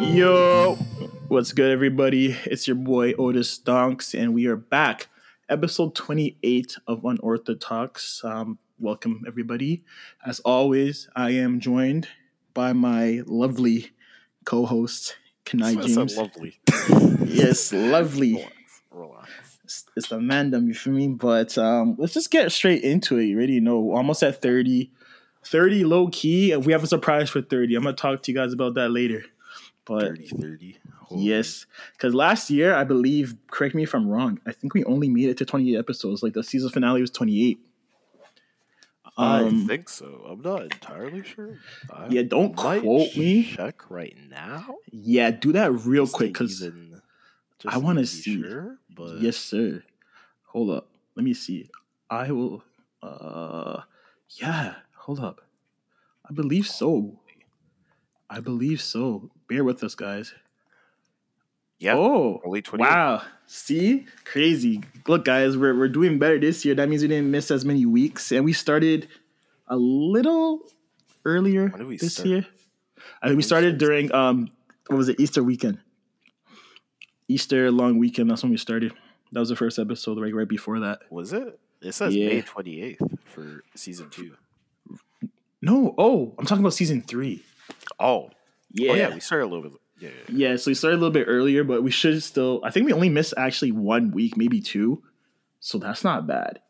Yo, what's good, everybody? It's your boy Otis Donks, and we are back. Episode 28 of Unorthodox. Um, welcome, everybody. As always, I am joined by my lovely co host, Kanai That's James. lovely. yes, lovely. Relax. It's, it's the mandem, you feel me? But um, let's just get straight into it. You already know, almost at 30. 30 low key, and we have a surprise for 30. I'm going to talk to you guys about that later. But 30 30. Holy- Yes, because last year I believe, correct me if I'm wrong. I think we only made it to 28 episodes. Like the season finale was 28. I Um, think so. I'm not entirely sure. I yeah, don't quote me. Check right now. Yeah, do that real quick because I wanna be see. Sure, but yes, sir. Hold up, let me see. I will. Uh, yeah, hold up. I believe so. I believe so. Bear with us, guys. yeah. Oh, Only 28. Wow. See? Crazy. Look, guys, we're, we're doing better this year. That means we didn't miss as many weeks. And we started a little earlier When did we this start? year. I think we started during um what was it, Easter weekend. Easter long weekend, that's when we started. That was the first episode, right right before that. Was it? It says Yeah. May 28th for season two. No, oh, I'm talking about season three. Oh. Yeah. Oh, yeah. We started a little bit. Yeah. yeah, yeah. So we started a little bit earlier, but we should still. I think we only missed actually one week, maybe two. So that's not bad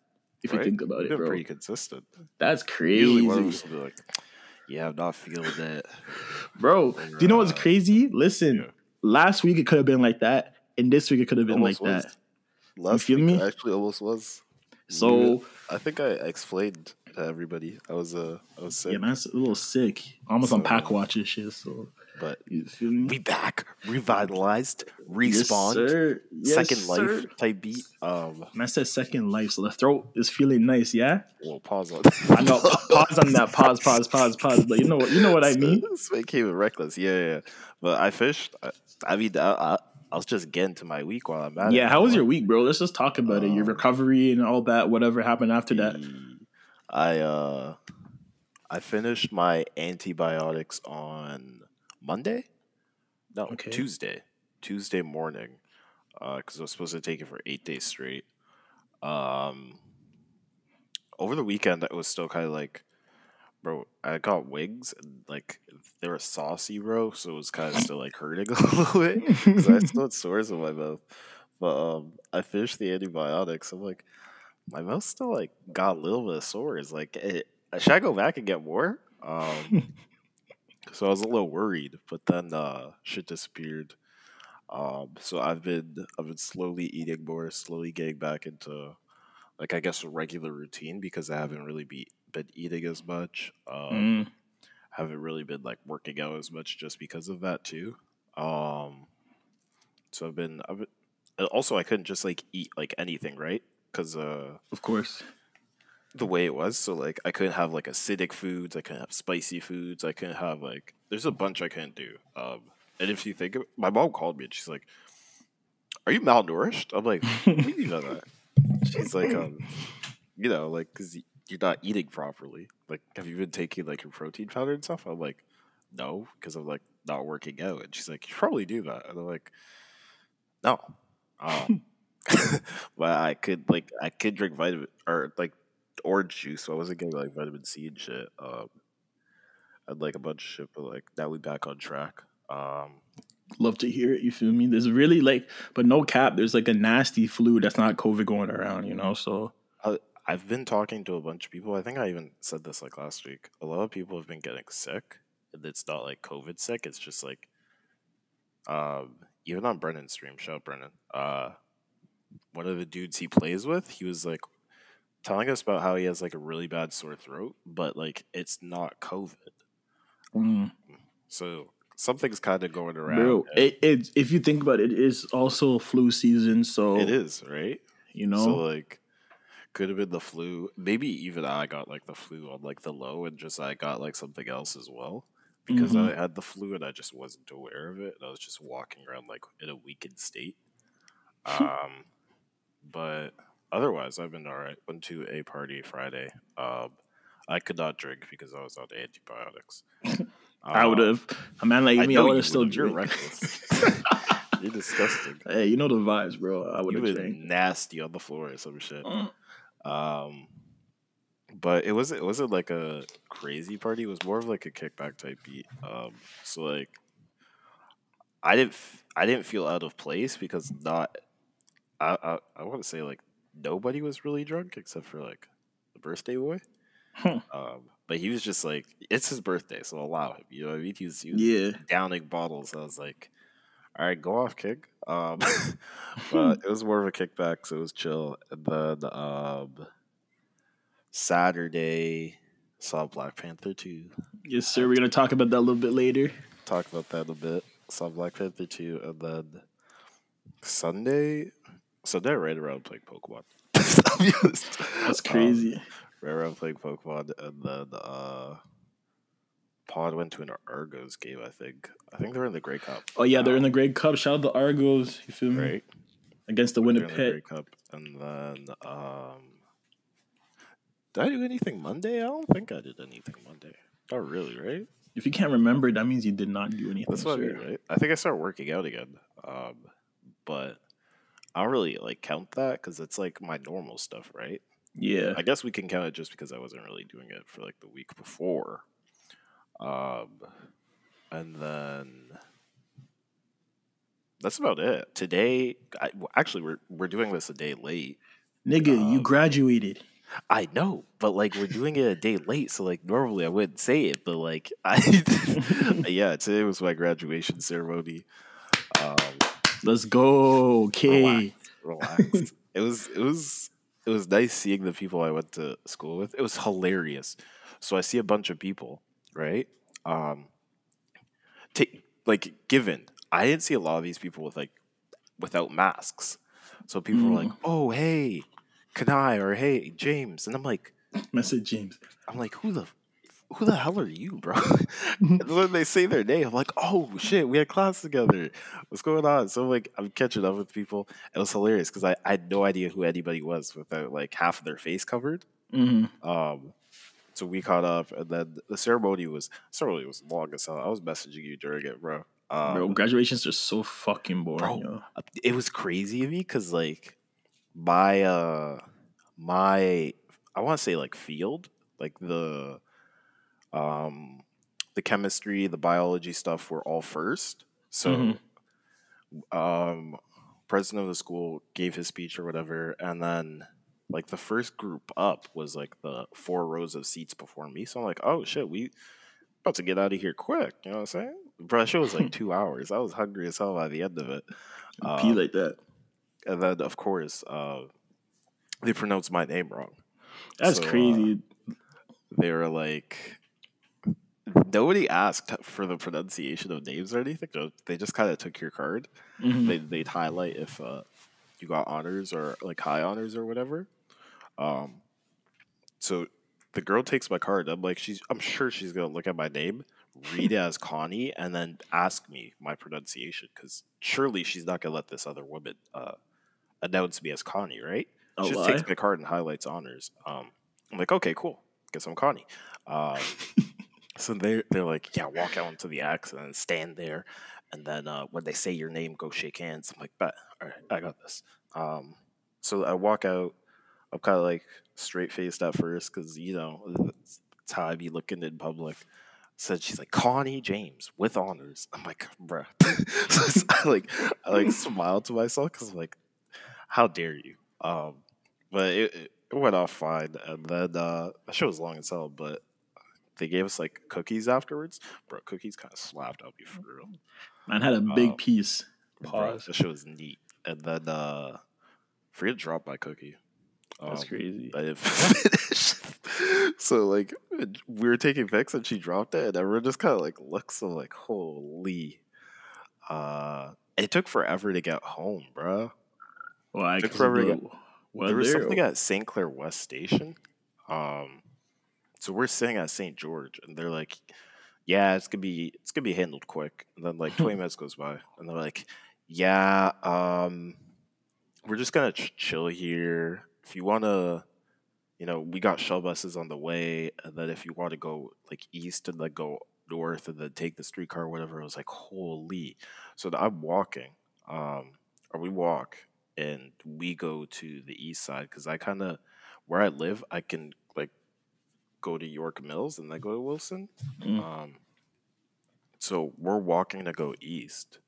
if you think about We've it, bro. pretty consistent. That's Usually one of crazy, like, yeah, I'm not feeling that. bro. Do you know what's Uh, crazy? Listen, yeah. Last week it could have been like that, and this week it could have been Almost like was. that. Last feel week me? actually almost was. So I think I explained to everybody I was uh I was sick, yeah, man, it's a little sick, almost on pack watch and shit. So but you feel me? we back, revitalized, Yes, respawned, sir. Yes, second sir. life type beat. Um, Man said second life, so the throat is feeling nice. Yeah, well, pause on. I know. pause on that. Pause. Pause. Pause. Pause. But you know what? You know what I mean. This became reckless. Yeah, yeah. yeah. But I fished. I, I mean, I, I, I was just getting to my week while I'm at it. Yeah, how was your week, bro? Let's just talk about it. Your Um, recovery and all that. Whatever happened after that. I uh, I finished my antibiotics on Monday. No, Okay. Tuesday. Tuesday morning, because I was supposed to take it for eight days straight. Um, over the weekend, it was still kind of like, bro, I got wigs, and like they were saucy, bro. So it was kind of still like hurting a little bit because I still had sores in my mouth. But um, I finished the antibiotics. I'm like, my mouth still like got a little bit of sores. Like, it, should I go back and get more? Um, so I was a little worried, but then uh, shit disappeared. Um, so I've been I've been slowly eating more, slowly getting back into like I guess a regular routine because I haven't really be, been eating as much. Um, Mm, haven't really been like working out as much just because of that too. Um, so I've been, I've been, also I couldn't just like eat like anything, right? Because uh, of course. The way it was, so like I couldn't have like acidic foods, I couldn't have spicy foods, I couldn't have like there's a bunch I couldn't do. Um, and if you think of my mom called me and she's like, "Are you malnourished?" I'm like, "What do you by that?" She's like, um, you know, like because you're not eating properly. Like, have you been taking like your protein powder and stuff? I'm like, no, because I'm like not working out. And she's like, you probably do that. And I'm like, no. Um, but I could like I could drink vitamin or like orange juice, so I wasn't getting like vitamin C and shit. Um, I'd like a bunch of shit, but like now we back on track. Um, Love to hear it. You feel me? There's really like, but no cap. There's like a nasty flu that's not COVID going around. You know, so I, I've been talking to a bunch of people. I think I even said this like last week. A lot of people have been getting sick. And it's not like COVID sick. It's just like, um, even on Brennan's stream, shout out Brennan. Uh, one of the dudes he plays with, he was like telling us about how he has like a really bad sore throat, but like it's not COVID. mm, So something's kind of going around. bro, it, it if you think about it, it is also flu season. So it is right. You know, So like could have been the flu. Maybe even I got like the flu on like the low and just I got like something else as well. Because Mhm. I had the flu and I just wasn't aware of it. And I was just walking around like in a weakened state. Um, but otherwise, I've been all right. Went to a party Friday. Um, I could not drink because I was on antibiotics. I would Um, have. A man like I me, I would have still. You're drink. reckless. You're disgusting. Hey, you know the vibes, bro. I would have been nasty on the floor or some shit. Mm. Um, but it wasn't. It wasn't like a crazy party. It was more of like a kickback type beat. Um, so like, I didn't. f- I didn't feel out of place because not. I I, I want to say like nobody was really drunk except for like the birthday boy. Hmm. Um, but he was just like, it's his birthday, so allow him. You know what I mean? He was, he was Yeah. downing bottles. I was like, all right, go off, kick. Um, but it was more of a kickback, so it was chill. And then um, Saturday, saw Black Panther 2. Yes, sir. We're gonna talk about that a little bit later. Talk about that a bit. Saw Black Panther 2. And then Sunday, Sunday, I ran around playing Pokemon. I'll. That's Um, crazy. ran around playing Pokemon. And then uh, Pod went to an Argos game, I think. I think they're in the Grey Cup. oh yeah, they're in um, the Grey Cup. Shout out the Argos. You feel me? Right? Against the They're the Grey Winnipeg. Cup, and then um, did I do anything Monday? I don't think I did anything Monday. Not really, right? If you can't remember, that means you did not do anything. That's what I mean, right? I think I started working out again, um, but I don't really like count that because it's like my normal stuff, right? Yeah. I guess we can count it just because I wasn't really doing it for like the week before. Um, and then that's about it. Today, I, well, actually, we're we're doing this a day late. Nigga, you Um, graduated. I know, but like we're doing it a day late, so like normally I wouldn't say it, but like I, yeah, today was my graduation ceremony. Um, Let's go. Okay. relaxed. it was it was it was nice seeing the people I went to school with. It was hilarious. So I see a bunch of people, right? Um, take like given I didn't see a lot of these people with like without masks. So people were like, "Oh, hey, Kanai," or "Hey, James," and I'm like, Message James. I'm like, "Who the who the hell are you, bro?" when they say their name, I'm like, "Oh shit, we had class together. What's going on?" So like, I'm catching up with people. It was hilarious because I, I had no idea who anybody was without like half of their face covered. hmm Um, so we caught up, and then the ceremony was ceremony was long as hell. I was messaging you during it, bro. Um, bro, graduations are so fucking boring, bro, yo. it was crazy of me because like my uh my I want to say like field like the um the chemistry the biology stuff were all first so Mhm. um president of the school gave his speech or whatever and then like the first group up was like the four rows of seats before me so i'm like oh shit we about to get out of here quick you know what i'm saying bro that show was like two hours i was hungry as hell by the end of it Pee Um, like that. and then of course uh, they pronounced my name wrong. That's so, uh, crazy. They were like, nobody asked for the pronunciation of names or anything. They just kind of took your card. Mhm. They they'd highlight if uh, you got honors or like high honors or whatever. Um, so the girl takes my card. I'm like, she's. I'm sure she's gonna look at my name, read it as Connie, and then ask me my pronunciation because surely she's not gonna let this other woman uh, announce me as Connie, right? A she just takes my card and highlights honors. Um, I'm like, okay, cool. Guess I'm Connie. Um, so they they're like, yeah, walk out into the X and then stand there, and then uh, when they say your name, go shake hands. I'm like, bet, all right, I got this. Um, so I walk out. I'm kind of like straight faced at first because you know that's how I be looking in public. So she's like Connie James with honors. I'm like, bruh. so I like I like smiled to myself because I'm like, how dare you? Um, but it, it it went off fine, and then uh, the show was long as hell, but they gave us like cookies afterwards. Bro, cookies kind of slapped on me for real. Man had a big um, piece. Bro, Pause. the show was neat, and then uh, forget to drop my cookie. That's Um, crazy. I didn't finish. so like we were taking pics and she dropped it, and everyone just kind of like looks so like holy. Uh, it took forever to get home, bro. Well, I took cause forever to of the there was something at St. Clair West Station. Um, so we're sitting at St. George, and they're like, "Yeah, it's gonna be it's gonna be handled quick." And then like twenty minutes goes by, and they're like, "Yeah, um, we're just gonna ch- chill here. If you wanna, you know, we got shuttle buses on the way, and then if you want to go like east and then go north and then take the streetcar or whatever, it was like holy. So I'm walking, um, or we walk, and we go to the east side because I kind of where I live, I can go to York Mills and then go to Wilson. Mm. Um, so we're walking to go east,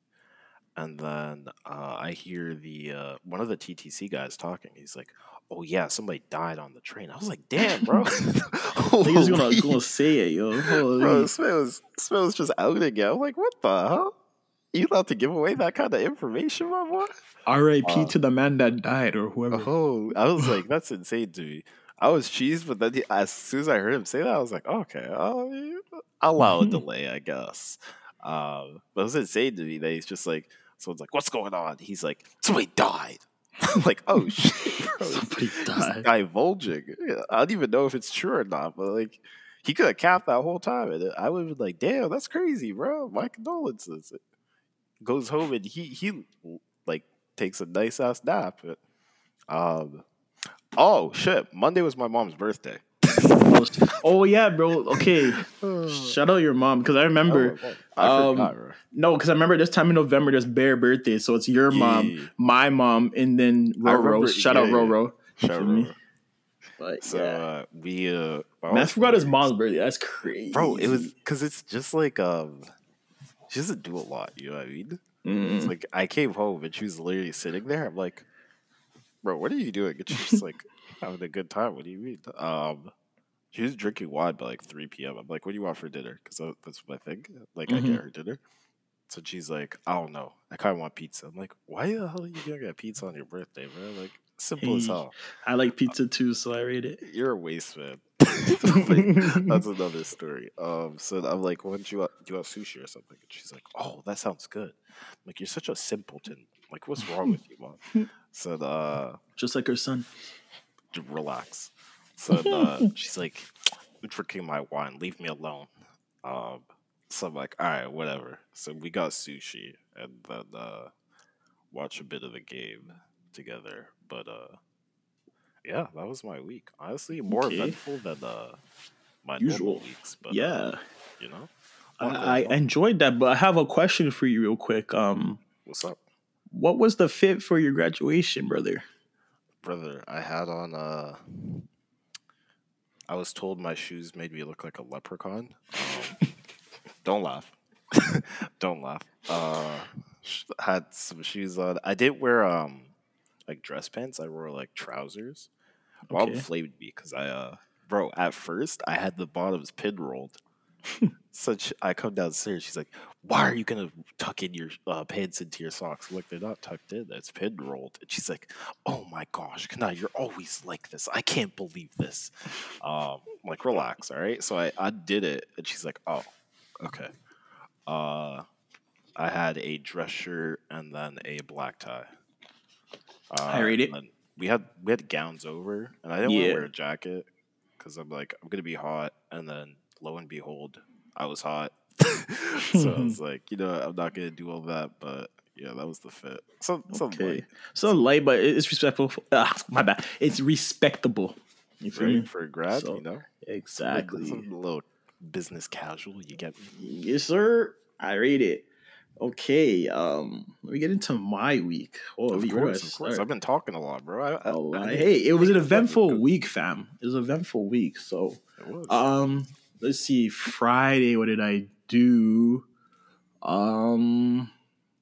and then uh, I hear the uh, one of the TTC guys talking. He's like, "Oh yeah, somebody died on the train." I was like, "Damn, bro!" Niggas gonna, gonna say it, yo. Holy. bro, this man was this man was just out again. I'm like, "What the hell?" You allowed to give away that kind of information, my boy? R.I.P. Uh, to the man that died or whoever. Oh, I was like, that's insane to me. I was cheesed, but then he, as soon as I heard him say that, I was like, okay, I'll, I'll allow a delay, I guess. Um, but it was insane to me that he's just like, someone's like, what's going on? He's like, somebody died. I'm like, oh shit, bro. Somebody died. divulging. I don't even know if it's true or not, but like, he could have capped that whole time, and I would have been like, damn, that's crazy, bro. My condolences. Goes home and he he like takes a nice ass nap. Um, oh shit! Monday was my mom's birthday. Oh yeah, bro. Okay, shout out your mom because I remember. I um, forgot. No, because I remember this time in November there's bare birthday, so it's your mom, my mom, and then Roro. remember- Shout yeah, out yeah. Roro. Shout out, me? But So yeah. uh, we uh, my Man, I forgot his mom's birthday. That's crazy, bro. It was because it's just like um, she doesn't do a lot. You know what I mean? It's Mm. like I came home and she was literally sitting there. I'm like, bro, what are you doing? And she's just like having a good time. What do you mean? Um, she was drinking wine by like 3 p.m. I'm like, what do you want for dinner? Because that's my thing. Like, I Mhm. get her dinner. So she's like, I don't know. I kind of want pizza. I'm like, why the hell are you gonna get pizza on your birthday, bro? Like, simple as hell. I like pizza too, so I rate it. You're a waste man. That's another story. Um, so I'm like, why don't you want, do you want sushi or something? And she's like, oh, that sounds good. I'm like, you're such a simpleton. Like, what's wrong with you, mom? So uh, Just like her son. relax. So uh, she's like, I'm drinking my wine. Leave me alone. Um, so I'm like, all right, whatever. So we got sushi and then uh, watch a bit of the game together. But uh, yeah, that was my week. Honestly, more Okay. eventful than uh, my Usual. normal weeks. But uh, yeah, you know, I, I enjoyed that, but I have a question for you, real quick. Um, what's up, what was the fit for your graduation, brother? brother? I had on. Uh, I was told my shoes made me look like a leprechaun. Um, don't laugh. don't laugh. Uh, had some shoes on. I didn't wear um like dress pants. I wore like trousers. Mom Okay. flamed me because I uh bro. At first, I had the bottoms pin rolled. Such I come downstairs. She's like, "Why are you gonna tuck in your uh, pants into your socks?" I'm like, they're not tucked in. It's pin rolled. And she's like, "Oh my gosh, Kana, you're always like this. I can't believe this." Um, I'm like, relax, all right. So I I did it, and she's like, "Oh, okay." Uh, I had a dress shirt and then a black tie. Uh, I read it. We had we had gowns over, and I didn't want to wear a jacket because I'm like I'm gonna be hot, and then lo and behold, I was hot. so I was like, you know, I'm not gonna do all that, but yeah, that was the fit. So, something Okay, so light, but it's respectful. Ah, my bad. It's respectable. You feel me? for a grad, So, you know, Exactly. Something a little business casual. You get me? Yes, sir. I read it. Okay. Um, let me get into my week. Holy, of course, of course. start? I've been talking a lot, bro. I, I, Oh, I hey, it was an eventful week, fam. It was an eventful week. So, It was. um, let's see. Friday, what did I do? Um,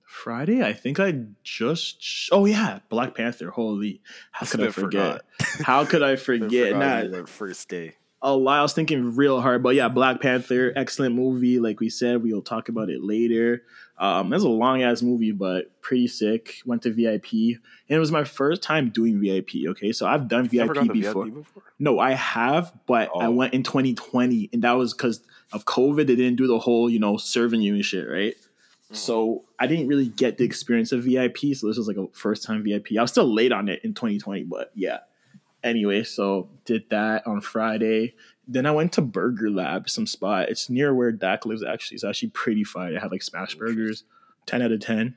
Friday, I think I just. Oh yeah, Black Panther. Holy, how could I forget? How could I forget? Nah, first day. A lot. I was thinking real hard, but yeah, Black Panther, excellent movie. Like we said, we'll talk about it later. Um, it was a long ass movie, but pretty sick. Went to VIP, and it was my first time doing VIP. Okay, so I've done VIP before. VIP before? No, I have, but I Oh. went in 2020, and that was because of COVID. They didn't do the whole, you know, serving you and shit, right? Mm. So I didn't really get the experience of VIP. So this was like a first time VIP. I was still late on it in 2020, but yeah. Anyway, so did that on Friday. Then I went to Burger Lab, some spot. It's near where Dak lives. Actually, it's actually pretty fire. They have like smash burgers, ten out of ten.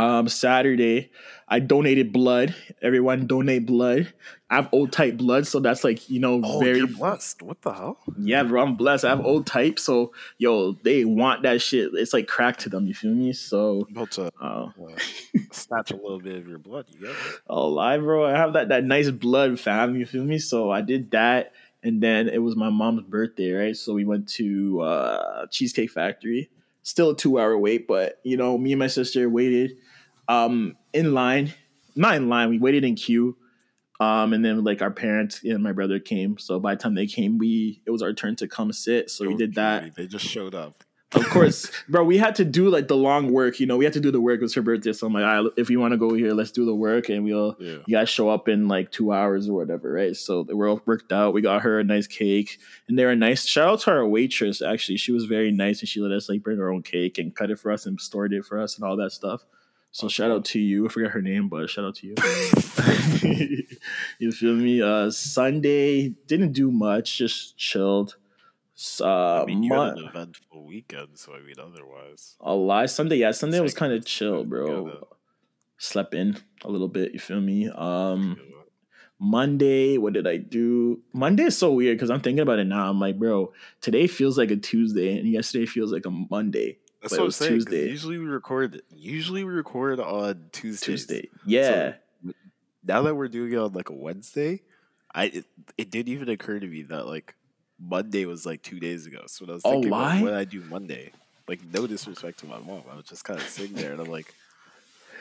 Um, Saturday, I donated blood. Everyone donate blood. I have O type blood, so that's like you know Oh, very blessed. What the hell? yeah, bro. I'm blessed. I have O type, so yo, they want that shit. It's like crack to them. You feel me? So, I'm about to uh, uh, snatch a little bit of your blood. You it? oh, live, bro. I have that that nice blood, fam. You feel me? So I did that, and then it was my mom's birthday, right? So we went to uh, Cheesecake Factory. Still a two hour wait, but you know, me and my sister waited um, in line. Not in line. We waited in queue. Um, and then like our parents and my brother came. So by the time they came, we it was our turn to come sit. So we did that. They just showed up. Of course, bro. We had to do like the long work. You know, we had to do the work. It was her birthday, so I'm like, right, if you want to go here, let's do the work, and we'll Yeah. you guys show up in like two hours or whatever, right? So we're all worked out. We got her a nice cake, and they were nice. Shout out to our waitress. Actually, she was very nice, and she let us like bring our own cake and cut it for us and stored it for us and all that stuff. So shout out to you. I forgot her name, but shout out to you. you feel me? Uh, Sunday didn't do much, just chilled. Uh, I mean, you had an eventful weekend, so I mean, otherwise. a lie Sunday, yeah, Sunday was kind of chill, bro. Slept in a little bit. You feel me? Um, Monday, what did I do? Monday is so weird because I'm thinking about it now. I'm like, bro, today feels like a Tuesday, and yesterday feels like a Monday. That's it what I'm was saying. Tuesday. Usually we record. Usually we record on Tuesdays. Tuesday, yeah. Now that we're doing it on like a Wednesday, I it, it didn't even occur to me that like Monday was like two days ago. So when I was Oh, thinking, about what did I do Monday? Like no disrespect to my mom, I was just kind of sitting there and I'm like,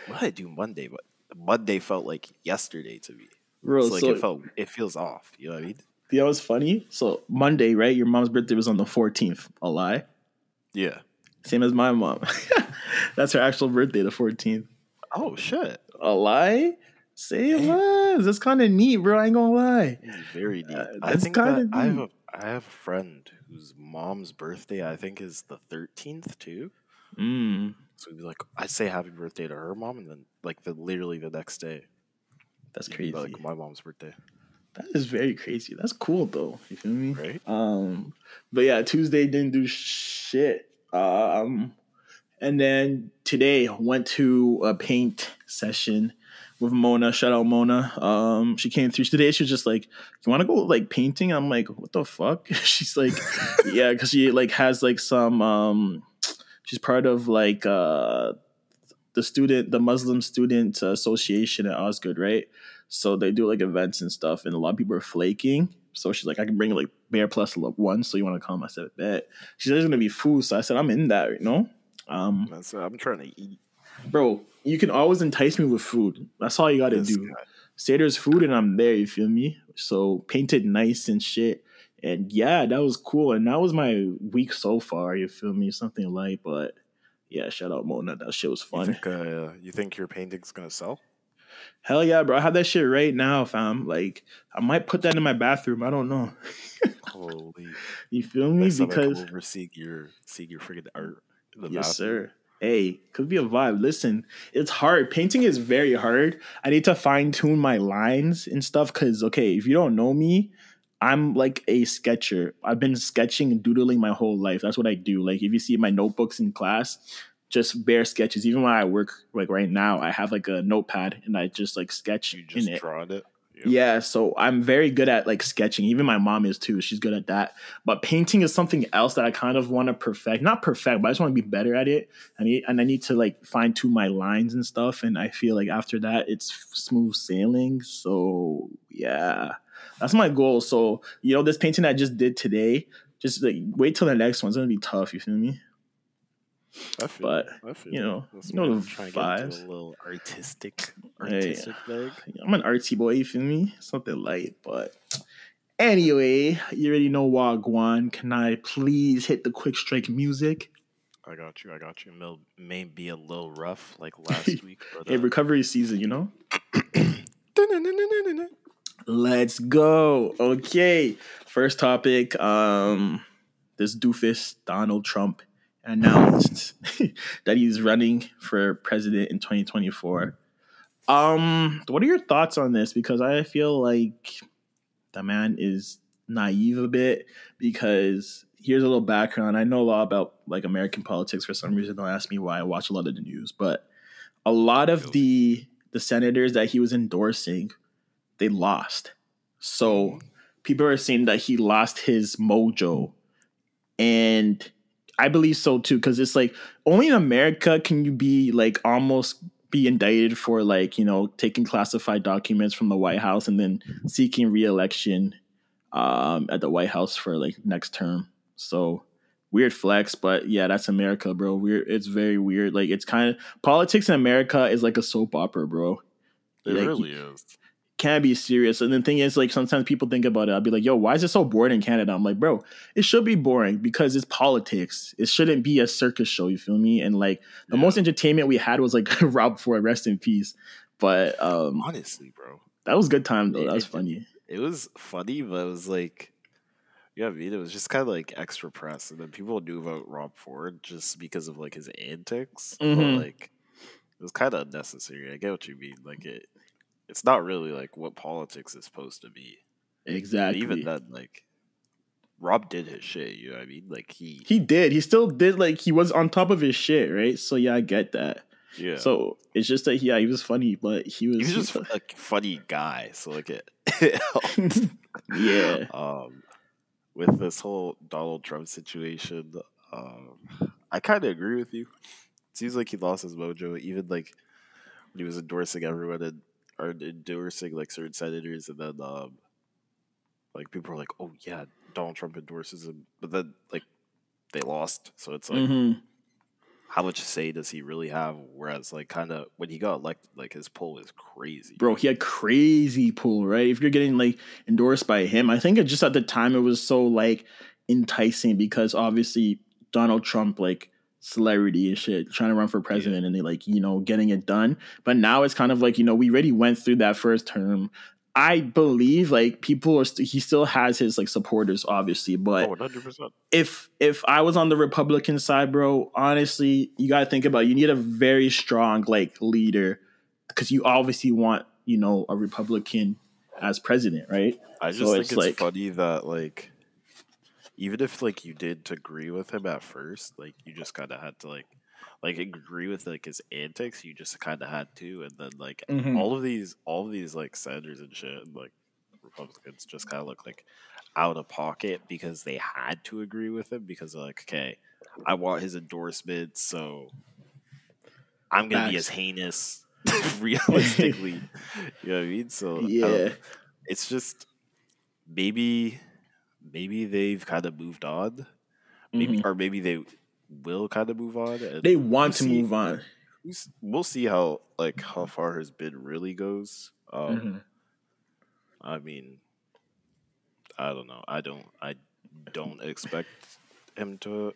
what did I do Monday? But Monday felt like yesterday to me. bro. It's like so it felt it feels off. You know what I mean? you know what's funny? So Monday, right? Your mom's birthday was on the 14th. A lie. Yeah. Same as my mom. That's her actual birthday, the 14th. Oh shit. A lie? Say less. That's kind of neat, bro. I ain't gonna lie. It's very neat. Uh, I that's think that kinda I have a I have a friend whose mom's birthday I think is the thirteenth too. Mm, So we'd be like, I'd say happy birthday to her mom, and then like the literally the next day, that's crazy. like my mom's birthday, That is very crazy. That's cool though. You feel me? right? Um, but yeah, Tuesday didn't do shit. Um, and then today went to a paint session with Mona. Shout out Mona. Um, she came through today. She was just like, "You want to go like painting?" I'm like, "What the fuck?" She's like, "Yeah," because she like has like some. Um, she's part of like uh the student, the Muslim Student Association at Osgoode, right? So they do like events and stuff, and a lot of people are flaking. So she's like, I can bring like Bear Plus one. So you want to come? I said, bet. She said there's gonna be food. So I said, I'm in that, you know. Um, That's I'm trying to eat. bro, you can always entice me with food. That's all you got to this do. guy. Say there's food, and I'm there. You feel me? So painted nice and shit. And yeah, that was cool. And that was my week so far. You feel me? Something light, but yeah, shout out Mona. That shit was You fun. think, uh, you think your painting's gonna sell? Hell yeah, bro. I have that shit right now, fam. Like, I might put that in my bathroom. I don't know. Holy! You feel me? Next time I come Because over, see your see your freaking art. Yes, bathroom. sir. Hey, could be a vibe. Listen, it's hard. Painting is very hard. I need to fine tune my lines and stuff. Cause okay, if you don't know me, I'm like a sketcher. I've been sketching and doodling my whole life. That's what I do. Like if you see my notebooks in class, just bare sketches. Even when I work, like right now, I have like a notepad and I just like sketch You just in it. it. Yep. Yeah, so I'm very good at like sketching. Even my mom is too. She's good at that. But painting is something else that I kind of want to perfect. Not perfect, but I just want to be better at it. I need and I need to like fine tune my lines and stuff. And I feel like after that, it's smooth sailing. So yeah, that's my goal. So you know, this painting I just did today, just like wait till the next one's gonna be tough. You feel me? But, you know, you know the I'm trying to get into vibes. a little artistic, Hey. artistic bag. I'm an artsy boy, you feel me? Something light, but anyway, you already know Wagwan. Can I please hit the quick strike music? I got you. I got you. May, may be a little rough like last week, Hey, uh, recovery season, you know? Let's go. Okay. First topic. Um, this doofus, Donald Trump, announced that he's running for president in 2024. Um, what are your thoughts on this? Because I feel like the man is naive a bit because here's a little background. I know a lot about like American politics for some reason. Don't ask me why. I watch a lot of the news, but a lot of the the senators that he was endorsing, they lost. So people are saying that he lost his mojo, and I believe so too. Because it's like only in America can you be like almost be indicted for like you know taking classified documents from the White House and then seeking reelection um, at the White House for like next term. So weird flex, but yeah, that's America, bro. Weird. It's very weird. Like it's kind of politics in America is like a soap opera, bro. It Like, really is. Can't be serious. And the thing is, like sometimes people think about it. I'll be like, "Yo, why is it so boring in Canada?" I'm like, "Bro, it should be boring because it's politics. It shouldn't be a circus show. You feel me?" And like the Yeah. most entertainment we had was like Rob Ford, rest in peace. But um, honestly, bro. that was good time though. It- That was it- funny. It was funny, but it was like, yeah, I mean, it was just kind of like extra press, and then people knew about Rob Ford just because of like his antics. Mhm. But like, it was kind of unnecessary. I get what you mean. Like it, it's not really like what politics is supposed to be. But Exactly. even then, like, Rob did his shit. You know what I mean? Like he, he did. He still did. Like he was on top of his shit, right? So yeah, I get that. yeah. So it's just that yeah, he was funny, but he was, he was just a funny guy, so like it, it yeah. um, with this whole Donald Trump situation, um, I kind of agree with you. It seems like he lost his mojo, even like when he was endorsing everyone and or endorsing like certain senators, and then um, like people are like, "Oh yeah, Donald Trump endorses him," but then like they lost, so it's like, hmm how much say does he really have? Whereas like kind of when he got elected, like his poll is crazy, Bro, he had crazy pull, right? If you're getting like endorsed by him, I think it just at the time it was so like enticing because obviously Donald Trump like celebrity and shit trying to run for president and they like you know getting it done but now it's kind of like you know we already went through that first term i believe like people are st- he still has his like supporters obviously but Oh, 100 percent. if if I was on the Republican side, bro, honestly, you gotta think about it. you need a very strong like leader because you obviously want you know a Republican as president, right? I just So think it's it's, like- funny that like even if like you didn't agree with him at first, like you just kind of had to like like agree with like his antics. You just kind of had to, and then like Mhm. all of these all of these like senators and shit, and, like Republicans just kind of look like out of pocket because they had to agree with him because they're like okay, I want his endorsement, so I'm gonna be as heinous realistically. you know what I mean? So Yeah, it's just maybe maybe they've kind of moved on maybe Mhm. or maybe they will kind of move on they want we'll to see- move on. we'll see how like how far his bid really goes um Mhm. i mean i don't know i don't i don't expect him to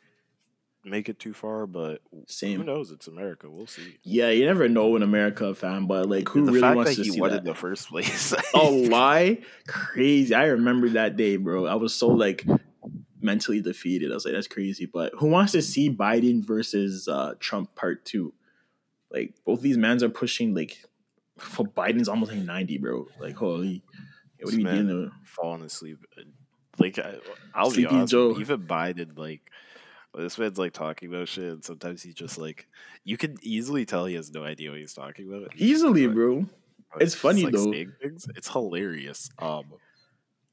make it too far but who knows it's america we'll see Yeah, you never know in America, fam. But like, who the really fact wants that to he see won that? in the first place oh, lie, crazy! I remember that day, bro. I was so like mentally defeated. I was like, that's crazy. But who wants to see Biden versus uh, Trump part two? Like both these mans are pushing like for Biden's almost like ninety, bro. Like holy, what are This we man- doing? falling asleep. Like I, I'll Sleepy be honest, Joe. you, even Biden, like this man's like talking about shit, and sometimes he's just like, you can easily tell he has no idea what he's talking about. Easily, bro. but It's funny, like, though. It's hilarious. Um,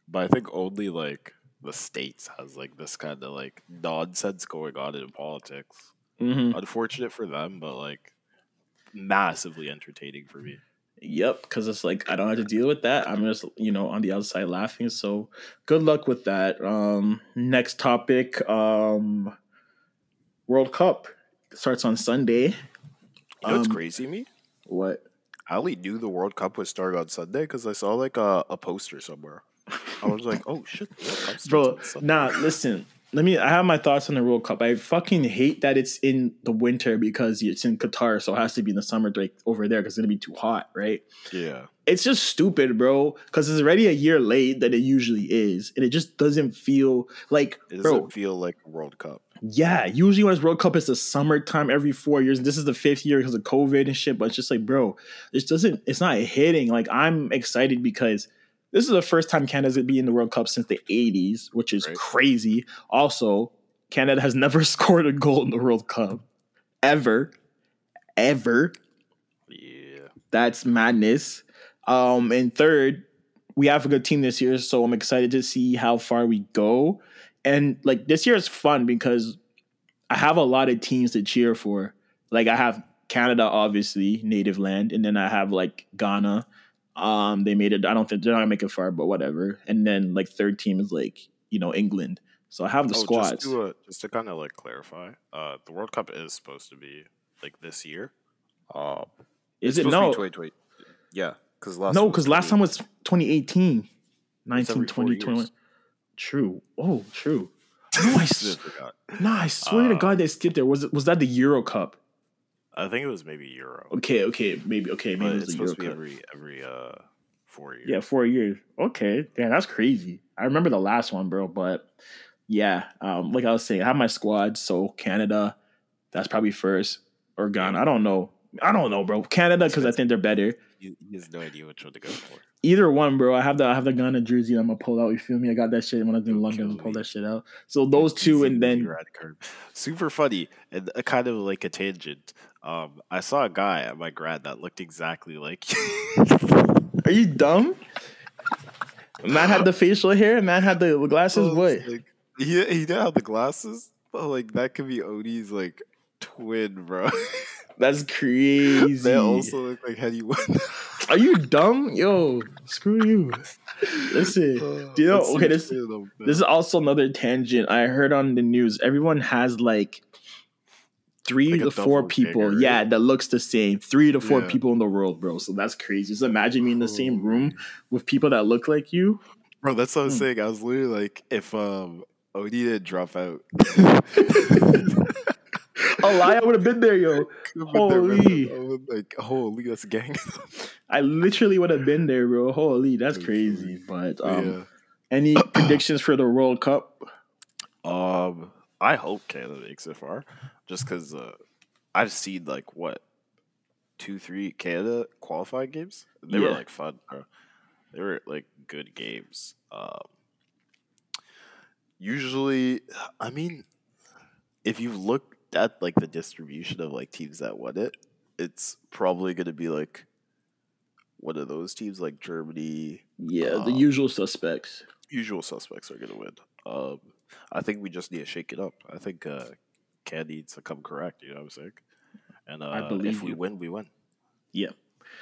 but I think only like the states has like this kind of like nonsense going on in politics. hmm Unfortunate for them, but like massively entertaining for me. Yep, because it's like I don't have to deal with that. I'm just you know on the outside laughing. So good luck with that. Um, next topic. Um, World Cup starts on Sunday. You know what's Um, crazy me? What? I only knew the World Cup was starting on Sunday because I saw like a, a poster somewhere. I was like, oh shit, the World Cup starts bro nah listen let me i have my thoughts on the world cup i fucking hate that it's in the winter because it's in qatar so it has to be in the summer like over there because it's gonna be too hot right Yeah, it's just stupid bro because it's already a year late than it usually is and it just doesn't feel like it doesn't bro feel like World Cup. Yeah usually when it's world cup it's the summertime every four years this is the fifth year because of covid and shit but it's just like bro this doesn't it's not hitting like i'm excited because this is the first time Canada's gonna be in the World Cup since the 80s, which is Right. crazy. Also, Canada has never scored a goal in the World Cup. Ever. Ever. Yeah, that's madness. Um, and third, we have a good team this year, so I'm excited to see how far we go. And like this year is fun because I have a lot of teams to cheer for. Like I have Canada, obviously, native land, and then I have like Ghana. Um, they made it. I don't think they're not gonna make it far, but whatever. And then like third team is like you know England. So I have the Oh, squads. Just to, uh, just to kind of like clarify, uh, the World Cup is supposed to be like this year. Um, is it supposed to be no? 2020. Yeah, because last No, because last time was 2018, 19, 20, 21. True. Oh, true. No, I, s- no, I swear to Uh, God, they skipped there. Was it? Was that the Euro Cup? I think it was maybe Euro. Okay, okay, maybe. Okay, maybe but it it's was the Euro supposed to be Cup. every every uh four years. Yeah, four years. Okay, damn, that's crazy. I remember the last one, bro. But yeah, um, like I was saying, I have my squad. So Canada, that's probably first, or Ghana. I don't know. I don't know, bro. Canada because I think they're better. He has no idea which one to go for. Either one, bro. I have the I have the Ghana jersey. I'm gonna pull out. You feel me? I got that shit when I was in London. Pull that shit out. So those two, and then super funny and a kind of like a tangent. Um, I saw a guy at my grad that looked exactly like. are you dumb? Man had the facial hair. Man had the glasses. I What? Like, he he didn't have the glasses, but like that could be Odie's like twin, bro. That's crazy. they also look like Hetty One. Are you dumb? Yo, screw you. Listen, do you know? Okay, this this is also another tangent. I heard on the news. Everyone has like three Like to four people. Yeah, that looks the same. Three to four Yeah. people in the world, bro. So that's crazy. Just imagine me in the same room with people that look like you. bro. That's what I was Hmm. saying. I was literally like, if um Odie didn't drop out, Oh, lie! I would have been there, yo. there. Holy. Was like, holy, that's gang. I literally would have been there, bro. Holy, that's crazy. But um, any predictions for the World Cup? Um, I hope Canada makes it far, just because uh, I've seen like what two, three Canada qualifying games. They were like fun. Bro. They were like good games. Um, usually, I mean, if you look at like the distribution of like teams that won it, it's probably going to be like one of those teams like Germany. Yeah, the Um, usual suspects. Usual suspects are going to win. Um, I think we just need to shake it up. I think uh, Can needs to come correct. You know what I'm saying? And uh, believe if we you. win, we win. Yeah.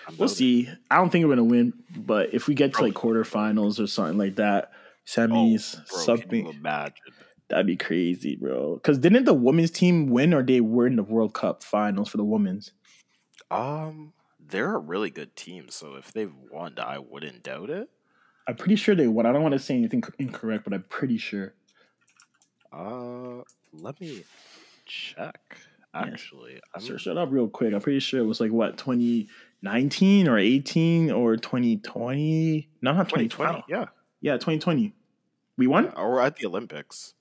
I'm We'll see. I don't think we're gonna win, but if we get to like quarterfinals or something like that, Oh, semis, bro, can you something imagine? That'd be crazy, bro. Because didn't the women's team win, or they were in the World Cup finals for the women's? Um, they're a really good team, so if they've won, I wouldn't doubt it. I'm pretty sure they won. I don't want to say anything incorrect, but I'm pretty sure. Uh, let me check. Actually, I'm So shut up real quick. I'm pretty sure it was like what 2019 or 18 or 2020. No, not 2020. 2020. Yeah, Yeah, 2020. We won. or at the Olympics.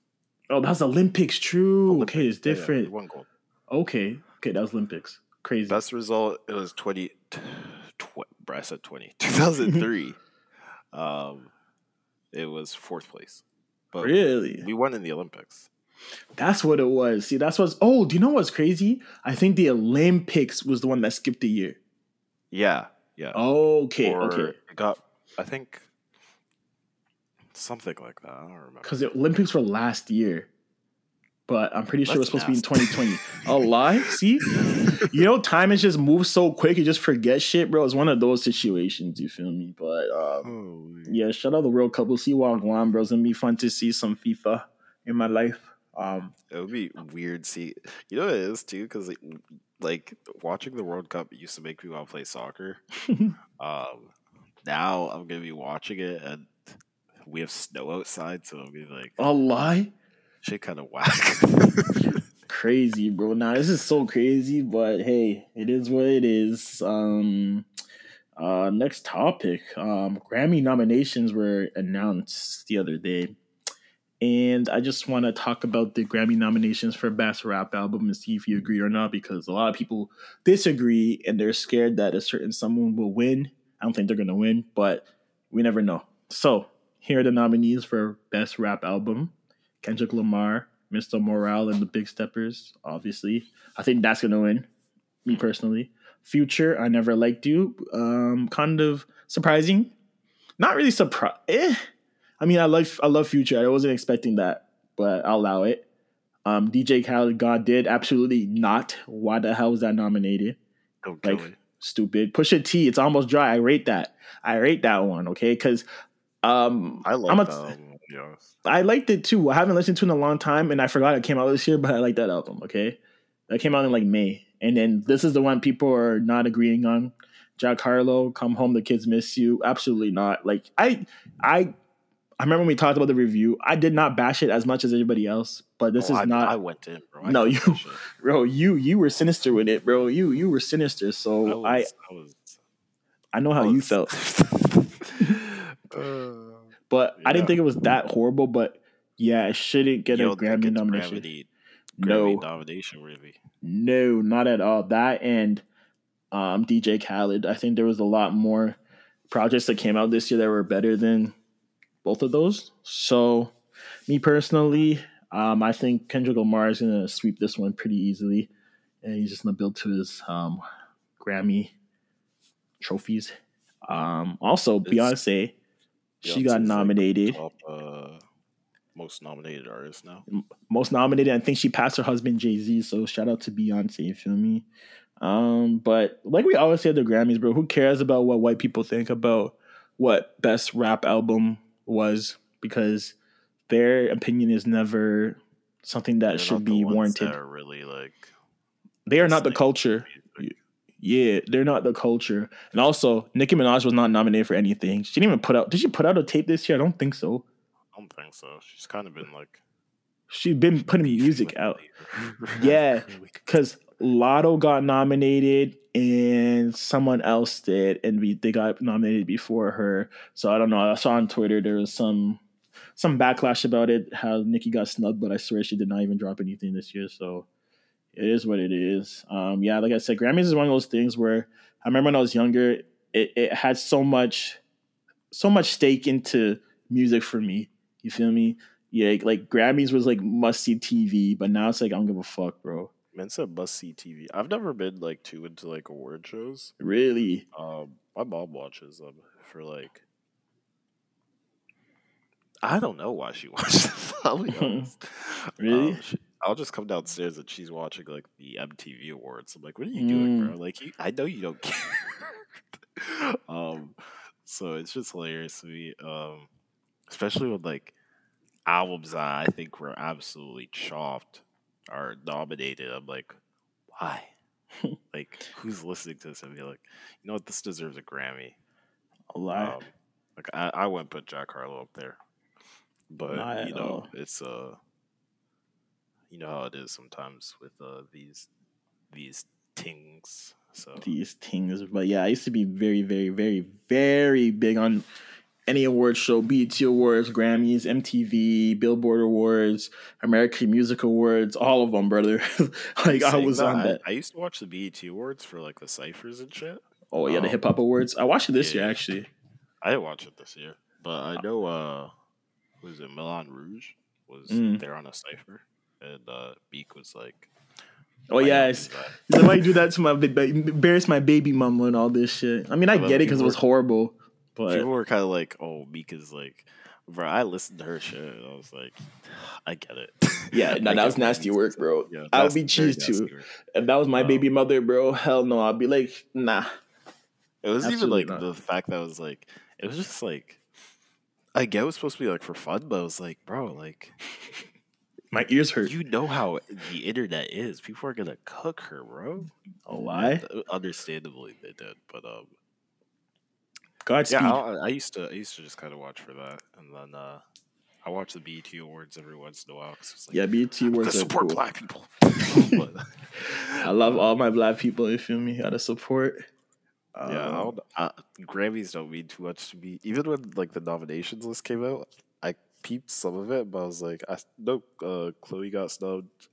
Oh, that's Olympics. True. Olympics, Okay, it's yeah, yeah, different. won gold. Okay, okay, that was Olympics. Crazy. Best result it was 20 tw- I said 20 2003 um it was fourth place but really. we won in the olympics That's what it was. See, that's what's. Oh, do you know what's crazy? I think the Olympics was the one that skipped a year. yeah yeah Okay, Or okay. got i think something like that i don't remember Because the Olympics were last year, but I'm pretty sure it was supposed to be in 2020. A lie? See, you know, time has just moved so quick. You just forget shit, bro. It's one of those situations. You feel me? But um, yeah, shout out the World Cup. We'll see what go on, bro. It's gonna be fun to see some FIFA in my life. Um, it would be weird see you know what it is too because like, like watching the world cup used to make me want to play soccer um now i'm gonna be watching it and we have snow outside so i'll be like a lie? shit kind of whack crazy, bro. Now this is so crazy, but hey, it is what it is. Um uh next topic. Um Grammy nominations were announced the other day. And I just want to talk about the Grammy nominations for Best Rap Album and see if you agree or not, because a lot of people disagree and they're scared that a certain someone will win. I don't think they're gonna win, but we never know. So here are the nominees for Best Rap Album: Kendrick Lamar, Mr. Morale, and the Big Steppers. Obviously, I think that's gonna win. Me personally, Future, I Never Liked You. Um, kind of surprising. Not really surprised. Eh. I mean, I love I love Future. I wasn't expecting that, but I'll allow it. Um, DJ Khaled, God did absolutely not. Why the hell was that nominated? Don't Like me. stupid. Pusha T, it's almost dry. I rate that. I rate that one. Okay, because um, I a- that album. I liked it too. I haven't listened to it in a long time, and I forgot it came out this year, but I like that album. Okay, that came out in like May, and then this is the one people are not agreeing on. Jack Harlow, "Come Home, the Kids Miss You." Absolutely not. Like I, I, I remember when we talked about the review. I did not bash it as much as everybody else, but this Oh, is I, not. I went in, bro. I No, you- bro, you you were sinister with it, bro. You you were sinister. So I was, I was, I know I how you felt, Uh, but I didn't think it was that horrible. But yeah, it shouldn't get you a Grammy nomination. Grammy, No. Grammy nomination, really. No, not at all. That and um, DJ Khaled. I think there was a lot more projects that came out this year that were better than both of those. So, me personally, um, I think Kendrick Lamar is gonna sweep this one pretty easily, and he's just gonna build to his um, Grammy trophies. Um, also, Is- Beyonce, she got like, nominated, top, uh, most nominated artist now. most nominated. I think she passed her husband Jay Z. So shout out to Beyonce. You feel me? Um, but like we always say at the Grammys, bro, who cares about what white people think about what best rap album was? Because their opinion is never something that They're should be warranted. That are really like. They are not the culture. Yeah, they're not the culture. And also, Nicki Minaj was not nominated for anything. She didn't even put out. Did she put out a tape this year? I don't think so. I don't think so. She's kind of been like. She's been putting music out. Yeah. because Latto got nominated and someone else did, and we they got nominated before her. So I don't know. I saw on Twitter there was some some backlash about it, how Nicki got snubbed, but I swear she did not even drop anything this year. So it is what it is. Um, yeah, like I said, Grammys is one of those things where I remember when I was younger, it, it had so much so much stake into music for me. You feel me? Yeah, like Grammys was like must see TV, but now it's like I don't give a fuck, bro. Man said must see TV. I've never been like too into like award shows. Really? Um, my mom watches them for like. I don't know why she watches them. I'll be honest. Really? Um, she- I'll just come downstairs and she's watching like the MTV awards. I'm like, what are you doing, bro? Like, you, I know you don't care. um, so it's just hilarious to me. Um, especially with like albums that I think were absolutely chopped are nominated. I'm like, why? like, who's listening to this and be like, you know what, this deserves a Grammy. A lie. Um, like I, I wouldn't put Jack Harlow up there, but Not you know all. it's uh, you know how it is sometimes with uh these these things. So These things, but yeah, I used to be very, very, very, very big on any award show, BET Awards, Grammys, MTV, Billboard Awards, American Music Awards, all of them, brother. like I was on that. I, I used to watch the BET Awards for like the ciphers and shit. Oh yeah, the um, Hip Hop Awards. I watched it this yeah. year actually. I didn't watch it this year, but I know uh, was it Milan Rouge was Mm. there on a cipher, and uh, Beak was like, Oh yes. that?" Why you do that to my ba- ba- embarrass my baby mama and all this shit? I mean, I get it because it was horrible, but People were kind of like, "Oh, Mika's like." Bro, I listened to her shit. And I was like, I get it. Yeah, no, that was nasty work, bro. Yeah, I would be very cheese too. work. if that was my Um, baby mother, bro, hell no, I'd be like, nah. It was even like not. the fact that it was like it was just like I get it was supposed to be like for fun, but I was like, bro, like My ears hurt. you know how the internet is. People are gonna cook her, bro. A lie? Uh, Understandably, they did, but um, Godspeed. yeah, I, I used to I used to just kind of watch for that, and then uh, I watch the BET Awards every once in a while because it's like yeah, BET I'm gonna works are support cool. black people. But, I love all my black people. You feel me? Gotta support. Um, Yeah, I don't, uh, Grammys don't mean too much to me. Even when like the nominations list came out, I peeped some of it, but I was like, I know uh, Chloe got snubbed.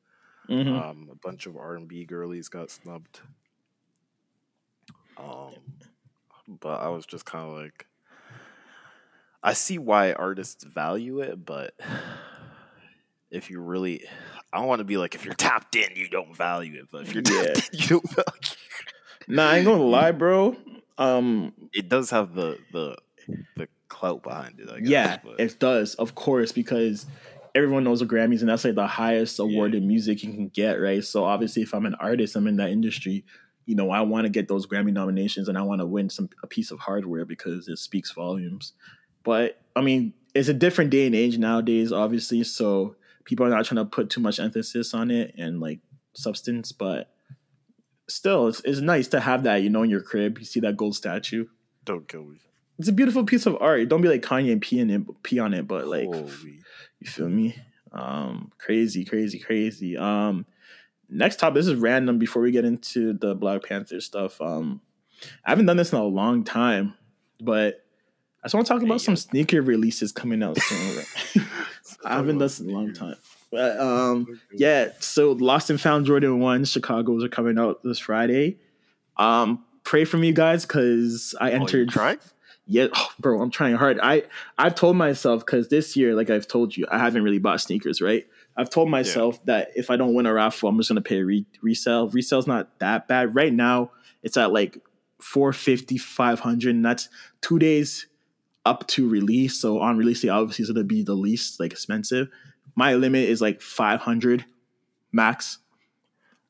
mhm. Um, a bunch of R and B girlies got snubbed. Um, but I was just kind of like, I see why artists value it, but if you really, I don't want to be like, if you're tapped in, you don't value it. But if you're Yeah. tapped in, you don't value. nah, I ain't gonna lie, bro. Um, it does have the the the clout behind it. I guess, yeah, but it does, of course, because everyone knows the Grammys, and that's like the highest awarded music you can get, right? So obviously, if I'm an artist, I'm in that industry. You know, I want to get those Grammy nominations, and I want to win some a piece of hardware because it speaks volumes. But I mean, it's a different day and age nowadays, obviously. So people are not trying to put too much emphasis on it and like substance, but still, it's, it's nice to have that, you know, in your crib. You see that gold statue. don't kill me. It's a beautiful piece of art. Don't be like Kanye and pee, in it, pee on it, but like, Holy. you feel me? Um, crazy, crazy, crazy. Um, next topic. This is random. Before we get into the Black Panther stuff, um, I haven't done this in a long time, but I just want to talk about Hey, some yo. sneaker releases coming out soon. right? I haven't done this in a long time. But, um, yeah, so Lost and Found Jordan 1 Chicago's are coming out this Friday. Um, pray for me, guys, because I Oh, entered. trying? Yeah, oh, bro, I'm trying hard. I I've told myself because this year, like I've told you, I haven't really bought sneakers, right? I've told myself that if I don't win a raffle, I'm just gonna pay re- resale. Resale's not that bad right now. It's at like 450, 500, and that's two days up to release. So on release day, obviously, is gonna be the least like expensive. My limit is like 500 max.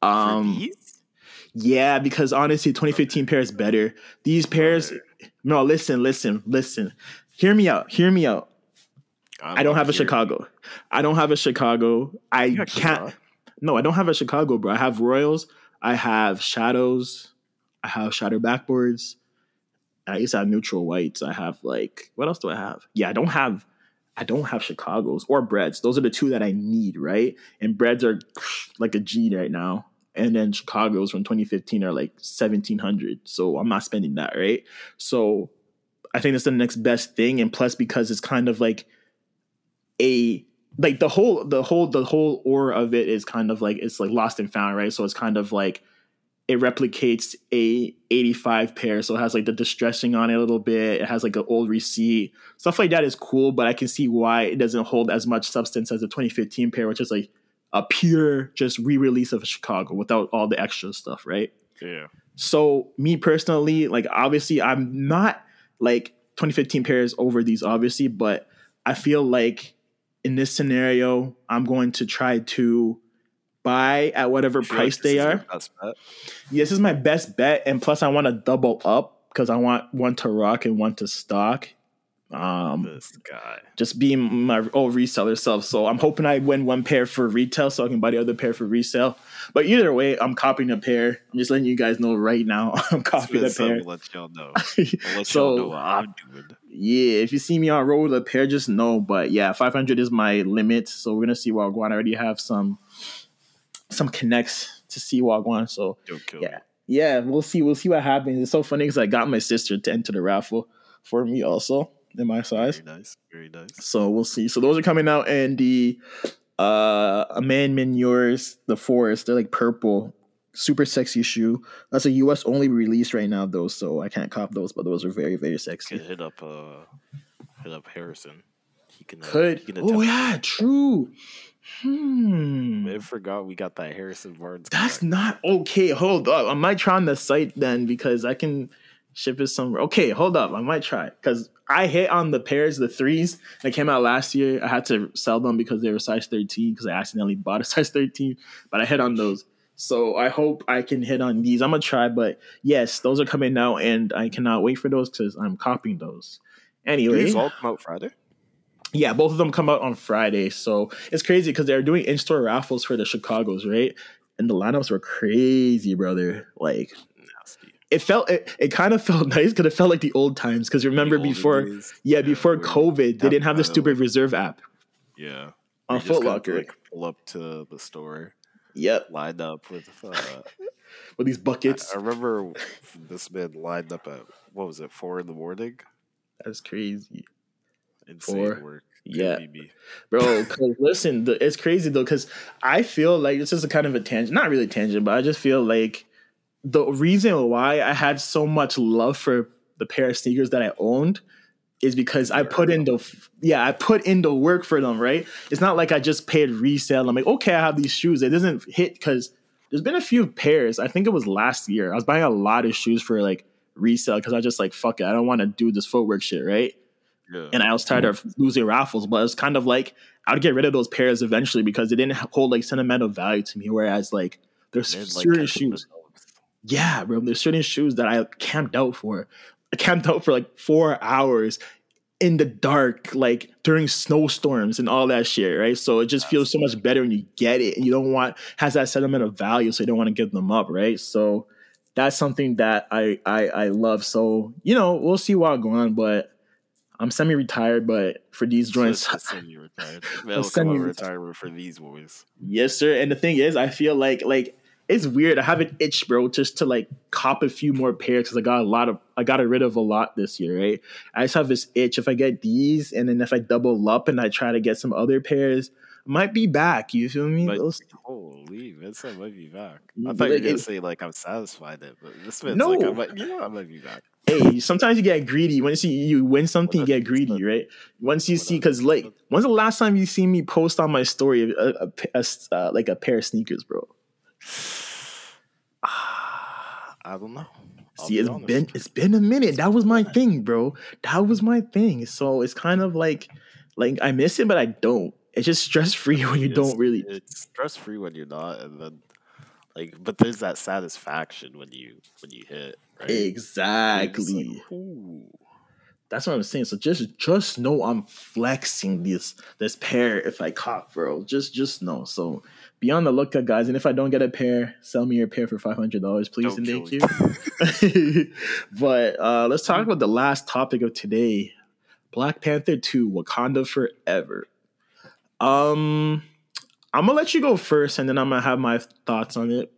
Um, yeah, because honestly, 2015 pair is better. These pairs, no, listen, listen, listen. Hear me out. Hear me out. I'm I don't not have a Chicago. I don't have a Chicago. I can't. not? No, I don't have a Chicago, bro. I have Royals. I have Shadows. I have Shadow backboards. I used to have neutral whites. I have like what else do I have? Yeah, I don't have. I don't have Chicago's or breads. Those are the two that I need, right? And breads are like a G right now. And then Chicago's from 2015 are like 1700. So I'm not spending that, right? So I think that's the next best thing. And plus, because it's kind of like a like the whole the whole the whole aura of it is kind of like it's like lost and found, right? So it's kind of like it replicates a 85 pair, so it has like the distressing on it a little bit. It has like an old receipt, stuff like that is cool, but I can see why it doesn't hold as much substance as the 2015 pair, which is like a pure just re-release of Chicago without all the extra stuff, right? Yeah. So me personally, like obviously I'm not like 2015 pairs over these obviously, but I feel like in this scenario, I'm going to try to buy at whatever Feel price they are. bet? This is my best bet, and plus I want to double up because I want one to rock and one to stock. Um, This guy. just being my old reseller self. So I'm hoping I win one pair for retail so I can buy the other pair for resale. But either way, I'm copying a pair. I'm just letting you guys know right now. I'm copying a pair. let y'all know. Let So- y'all know what I'm doing. Yeah, if you see me on road with a pair, just know. But yeah, 500 is my limit. So we're gonna see Wagwan. I already have some some connects to see Wagwan. So Don't kill yeah, me. yeah, we'll see. We'll see what happens. It's so funny because I got my sister to enter the raffle for me also in my size. Very nice. Very nice. So we'll see. So those are coming out, and the uh A Ma Maniére the forest. They're like purple, super sexy shoe. That's a U.S. only release right now though, so I can't cop those. But those are very very sexy. Could hit up uh hit up Harrison. He can uh, Could he can oh yeah, true. Hmm. I forgot we got that Harrison Barnes. That's not okay. Hold up. I might try on the site then because I can ship it somewhere. Okay, hold up. I might try because I hit on the pairs, the threes that came out last year. I had to sell them because they were size 13 because I accidentally bought a size 13, but I hit on those. So I hope I can hit on these. I'm gonna try, but yes, those are coming out, and I cannot wait for those because I'm copying those. Do Anyway, these all come out Friday? yeah, both of them come out on Friday. So it's crazy because they're doing in store raffles for the Chicago's, right? And the lineups were crazy, brother. Like Nasty. It felt, it, it kind of felt nice because it felt like the old times. Because remember before, days? yeah, before COVID, they didn't have the stupid reserve app Yeah. on Foot Locker. Like pull up to the store, Yep, lined up with. Uh, with these buckets. I remember this man lined up at what was it four in the morning? That's crazy. Insane Four. work. Yeah. Couldn't be me. bro. Cause listen, the, it's crazy though, because I feel like it's just a kind of a tangent, not really a tangent, but I just feel like the reason why I had so much love for the pair of sneakers that I owned is because I put in the yeah I put in the work for them. Right? It's not like I just paid resale. I'm like, okay, I have these shoes. It doesn't hit because there's been a few pairs. I think it was last year. I was buying a lot of shoes for like resale because I just like fuck it. I don't want to do this footwork shit, right? Yeah. And I was tired of losing raffles, but it's kind of like I'd get rid of those pairs eventually because they didn't hold like sentimental value to me. Whereas like there's They're, like, certain shoes. Yeah, bro. There's certain shoes that I camped out for. I camped out for like four hours in the dark, like during snowstorms and all that shit, right? So it just feels so much better when you get it, and you don't want has that sentiment of value, so you don't want to give them up, right? So that's something that I I I love. So you know, we'll see what go on, but I'm semi-retired. But for these joints, semi-retired. That'll come semi-retired. retirement for these boys. Yes, sir. And the thing is, I feel like like it's weird. I have an itch, bro, just to like cop a few more pairs because I got a lot of I got rid of a lot this year, right? I just have this itch. If I get these, and then if I double up and I try to get some other pairs, I might be back. You feel me? But Those- holy, Vincent might be back. I thought you were gonna it- say like I'm satisfied it, but this man's No. like I might, you know, I might be back. hey, sometimes you get greedy. Once you, you win something, you get greedy, right? Once you see, because like, when's the last time you see me post on my story a, a, a- uh, like a pair of sneakers, bro? I don't know. I'll See, be it's honest. been it's been a minute. That was my thing, bro. That was my thing. So it's kind of like like I miss it, but I don't. It's just stress free when you It's- don't really. It's stress free when you're not, and then like, but there's that satisfaction when you when you hit. Right? Like, Exactly. That's what I'm saying. So just just know I'm flexing this this pair if I cop, bro. Just just know. So be on the lookout, guys. And if I don't get a pair, sell me your pair for five hundred dollars, please Don't and thank you. but uh, let's talk about the last topic of today: Black Panther Two: Wakanda Forever. Um, I'm gonna let you go first, and then I'm gonna have my thoughts on it.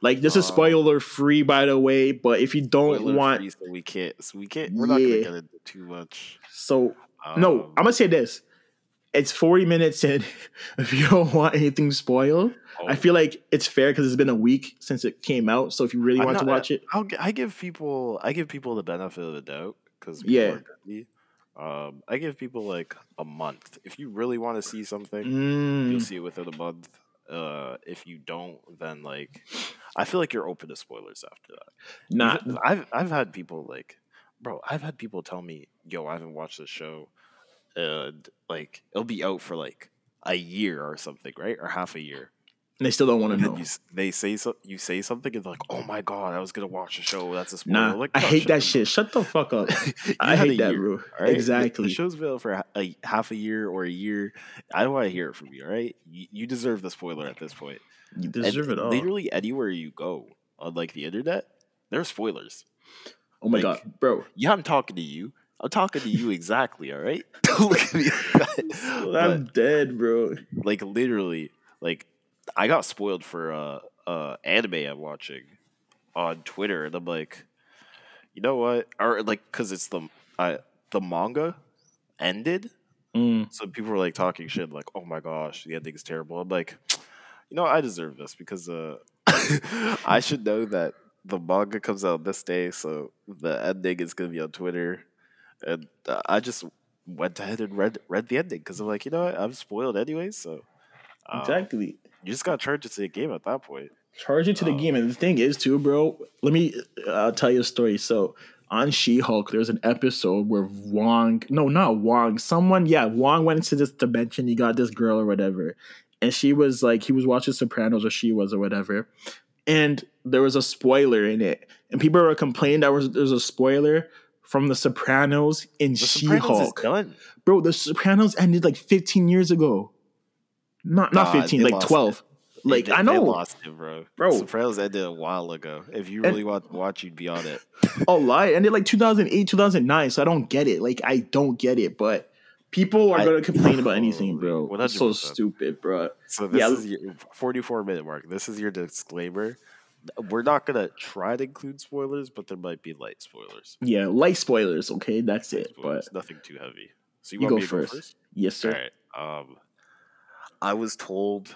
Like this is Um, spoiler free, by the way. But if you don't want, so we can't. So we can't. We're not gonna get into too much. so no, Um, I'm gonna say this. It's 40 minutes in. If you don't want anything spoiled, I oh, feel like it's fair because it's been a week since it came out. So if you really I'm want to watch it, I'll, I give people I give people the benefit of the doubt because Yeah. Um, I give people like a month. If you really want to see something, mm, you'll see it within a month. Uh, if you don't, then like, I feel like you're open to spoilers after that. not I've I've had people like, bro, I've had people tell me, "Yo, I haven't watched the show," and like it'll be out for like a year or something, right, or half a year. they still don't want to know. you, they say so, you say something, and they're like, "Oh my god, I was gonna watch the show. That's a spoiler." Nah, like, I hate that shit. Shut the fuck up. I hate that, year, all right? Exactly. The show's been out for a, a half a year or a year. I want to hear it from you. All right, you, you deserve the spoiler at this point. You And deserve it all. Literally anywhere you go on like the internet, there's spoilers. oh my like- god, bro. Yeah, I'm talking to you. I'm talking to you exactly. All right. Don't look at me like I'm dead, bro. like literally, like I got spoiled for uh uh anime I'm watching on Twitter, and I'm like, you know what? Or like, cause it's the I the manga ended, Mm, so people were like talking shit, like, oh my gosh, the ending's terrible. I'm like, you know, I deserve this because uh, I should know that the manga comes out this day, so the ending is gonna be on Twitter, and uh, I just went ahead and read read the ending because I'm like, you know what, I'm spoiled anyways, so um, exactly. you just got charged to the game at that point. Charge it to the Oh. game. And the thing is, too, bro, let me uh, tell you a story. So on She Hulk, there's an episode where Wong, no, not Wong, someone, yeah, Wong went into this dimension. He got this girl or whatever. And she was like, he was watching Sopranos or she was or whatever. And there was a spoiler in it. And people were complaining that was there's a spoiler from The Sopranos in She Hulk. Bro, The Sopranos ended like 15 years ago. Not not Nah, 15, like lost 12. Like They- I know. lost it, bro. Bro. Sopranos ended a while ago. If you And- really want to watch, you'd be on it. Oh, lie. And it like 2008, 2009. So I don't get it. Like I don't get it. But people are I- gonna complain about anything, bro. It's so stupid, bro. So this Yeah. is your 44 minute mark. This is your disclaimer. We're not gonna try to include spoilers, but there might be light spoilers. Yeah, light spoilers. Okay, that's Light it. spoilers, But nothing too heavy. So you, you want go first. go first? yes, sir. All right. Um, I was told.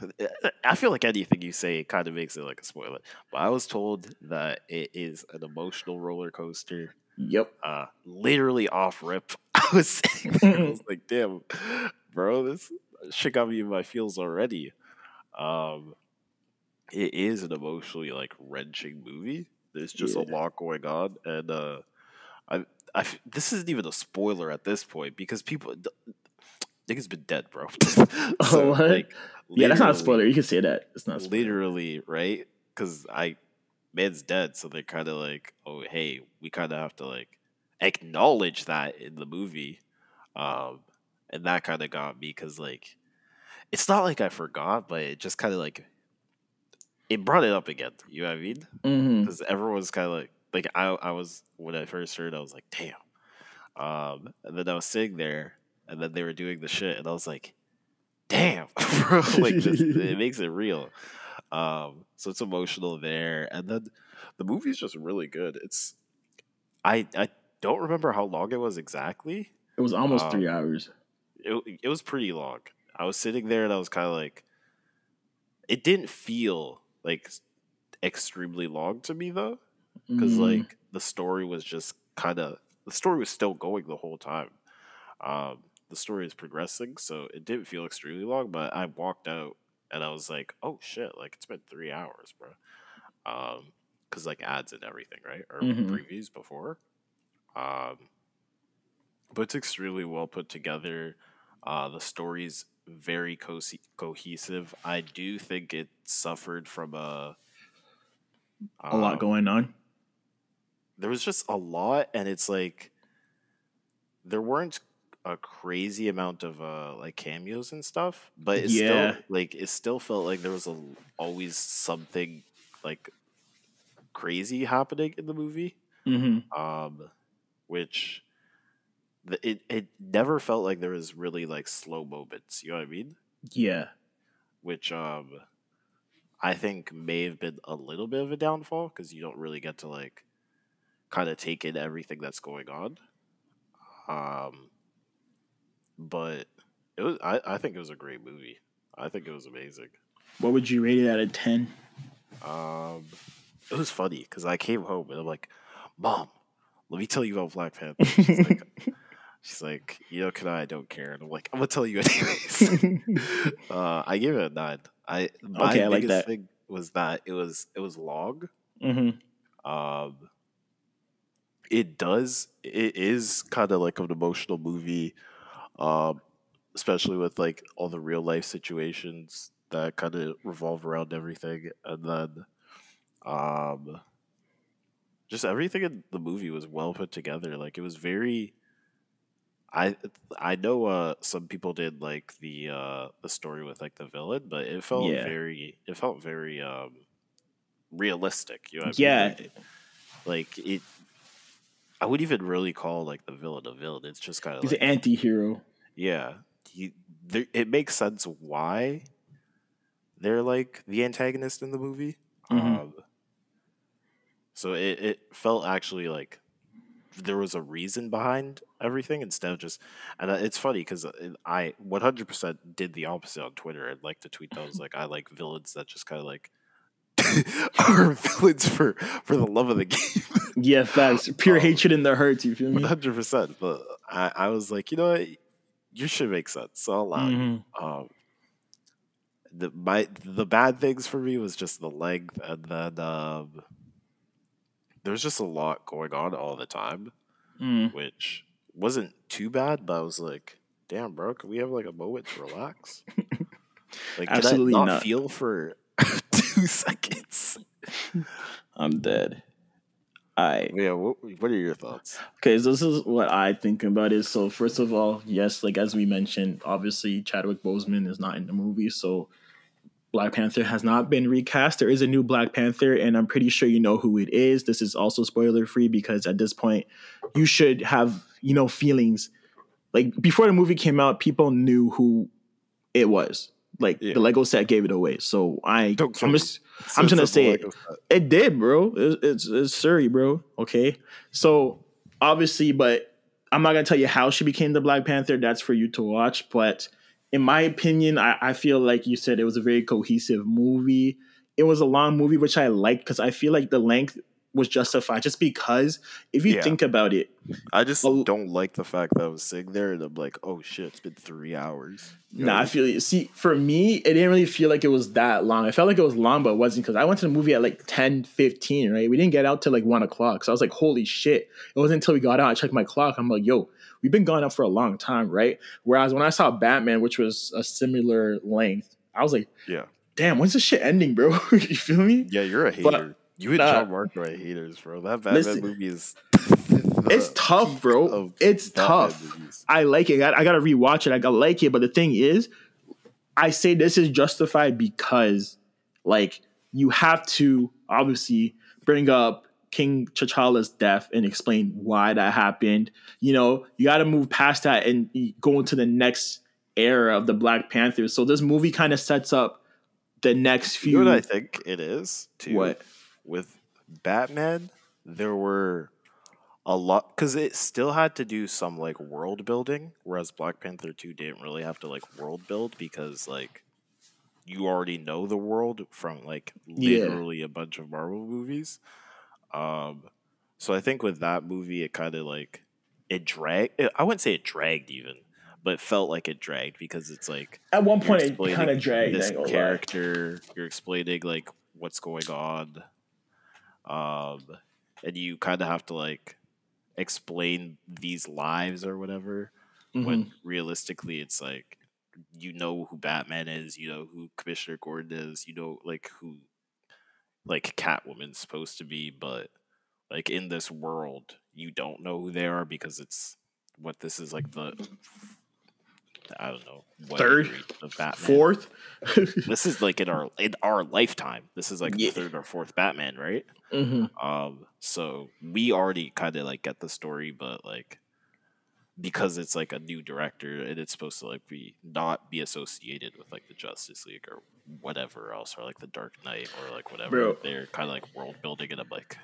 I feel like anything you say kind of makes it like a spoiler, but I was told that it is an emotional roller coaster. Yep. Uh, literally off rip. I was saying, that, I was like, "Damn, bro, this shit got me in my feels already." Um, it is an emotionally like wrenching movie. There's just Yeah. a lot going on, and uh, I, I this isn't even a spoiler at this point because people, niggas been dead, bro. Oh, what? Yeah, that's not a spoiler. You can say that. It's not a spoiler. literally right because i man's dead so they're kind of like oh hey we kind of have to like acknowledge that in the movie um and that kind of got me because like it's not like i forgot but it just kind of like it brought it up again. You know what i mean? Because everyone's kind of like like I, I was when i first heard i was like damn. Um and then i was sitting there and then they were doing the shit and i was like damn bro like this, it makes it real. Um so it's emotional there and then the movie's just really good. It's i i don't remember how long it was exactly. It was almost Um, three hours. it, it was pretty long. I was sitting there and I was kind of like, it didn't feel like extremely long to me though, because Mhm. like the story was just kind of the story was still going the whole time. Um, the story is progressing, so it didn't feel extremely long. But I walked out and I was like, oh shit, like it's been three hours, bro. Um, because like ads and everything, right, or Mhm. previews before. Um, but it's extremely well put together. Uh, the story's very co- cohesive. I do think it suffered from a a lot um, going on. There was just a lot, and it's like there weren't a crazy amount of uh like cameos and stuff, but it Yeah. still like it still felt like there was a always something like crazy happening in the movie. hmm um, which it it never felt like there was really like slow moments. You know what I mean? Yeah. Which um, I think may have been a little bit of a downfall because you don't really get to like kind of take in everything that's going on. Um, but it was I, I think it was a great movie. I think it was amazing. What would you rate it out of ten? Um, it was funny because I came home and I'm like, "Mom, let me tell you about Black Panther." She's like, she's like, "You know, can I? I don't care." And I'm like, "I'm gonna tell you anyways." uh, I gave it a nine. I my Okay, I like that. thing was that it was it was long. hmm Um, it does. It is kind of like an emotional movie, um, especially with like all the real life situations that kind of revolve around everything, and then, um, just everything in the movie was well put together. Like it was very. I I know uh, some people did like the uh, the story with like the villain, but it felt Yeah. very it felt very um, realistic. You know what I mean? Yeah. Like, it i would even really call like the villain a villain it's just kind of He's like an anti-hero. yeah he, there, it makes sense why they're like the antagonist in the movie Mhm. um, so it, it felt actually like there was a reason behind everything instead of just and uh, it's funny because i 100% did the opposite on twitter i'd like to tweet those like i like villains that just kind of like are villains for for the love of the game Yeah, facts. Pure Um, hatred in their hearts. You feel me? hundred percent. But I, I was like, you know what, you should make sense. So I'll allow you. Mhm. Um, the my the bad things for me was just the length, and then um, there was just a lot going on all the time, Mm. which wasn't too bad. But I was like, damn, bro, can we have like a moment to relax? Like, Absolutely can I not, not. feel for two seconds? I'm dead. I Yeah. What, what are your thoughts? Okay, so this is what I think about it. So first of all, yes, like as we mentioned, obviously Chadwick Boseman is not in the movie, so Black Panther has not been recast. There is a new Black Panther, and I'm pretty sure you know who it is. This is also spoiler free because at this point, you should have you know feelings. Like before the movie came out, people knew who it was. Like Yeah. the Lego set gave it away. So I, Don't I'm just, I'm just gonna say it. It did, bro. It's, it's it's Shuri, bro. Okay, so obviously, but I'm not gonna tell you how she became the Black Panther. That's for you to watch. But in my opinion, I, I feel like you said it was a very cohesive movie. It was a long movie, which I liked because I feel like the length was justified just because if you Yeah. think about it, I just don't like the fact that I was sitting there and I'm like, oh shit, it's been three hours. You Nah, I feel you. See, for me, it didn't really feel like it was that long. I felt like it was long, but it wasn't because I went to the movie at like 10, 15, right? We didn't get out till like one o'clock. So I was like, holy shit. It wasn't until we got out, I checked my clock. I'm like, yo, we've been going up for a long time, right? Whereas when I saw Batman, which was a similar length, I was like, Yeah. damn, when's this shit ending, bro? you feel me? Yeah, you're a But- hater. you and nah. John Mark are haters, bro. That Batman Listen. movie is. It's tough, bro. It's Batman tough. movies. I like it. I, I gotta rewatch it. I gotta like it. But the thing is, I say this is justified because, like, you have to obviously bring up King T'Challa's death and explain why that happened. You know, you got to move past that and go into the next era of the Black Panthers. So this movie kind of sets up the next few. You know what I think it is too. What? with Batman, there were a lot because it still had to do some like world building, whereas Black Panther Two didn't really have to like world build because like you already know the world from like Yeah. literally a bunch of Marvel movies. Um, so I think with that movie, it kind of like it dragged. I wouldn't say it dragged even, but it felt like it dragged because it's like At one point, it kind of dragged. This gonna lie. character. You're explaining like what's going on, um, and you kind of have to like explain these lives or whatever. Mhm. When realistically, it's like you know who Batman is, you know who Commissioner Gordon is, you know like who like Catwoman's supposed to be, but like in this world, you don't know who they are because it's what this is like the I don't know what Third? of Batman. Fourth. This is like in our in our lifetime. This is like Yeah. the third or fourth Batman, right? Mhm. Um, so we already kind of like get the story, but like because it's like a new director and it's supposed to like be not be associated with like the Justice League or whatever else or like the Dark Knight or like whatever. Bro. They're kind of like world building and I'm like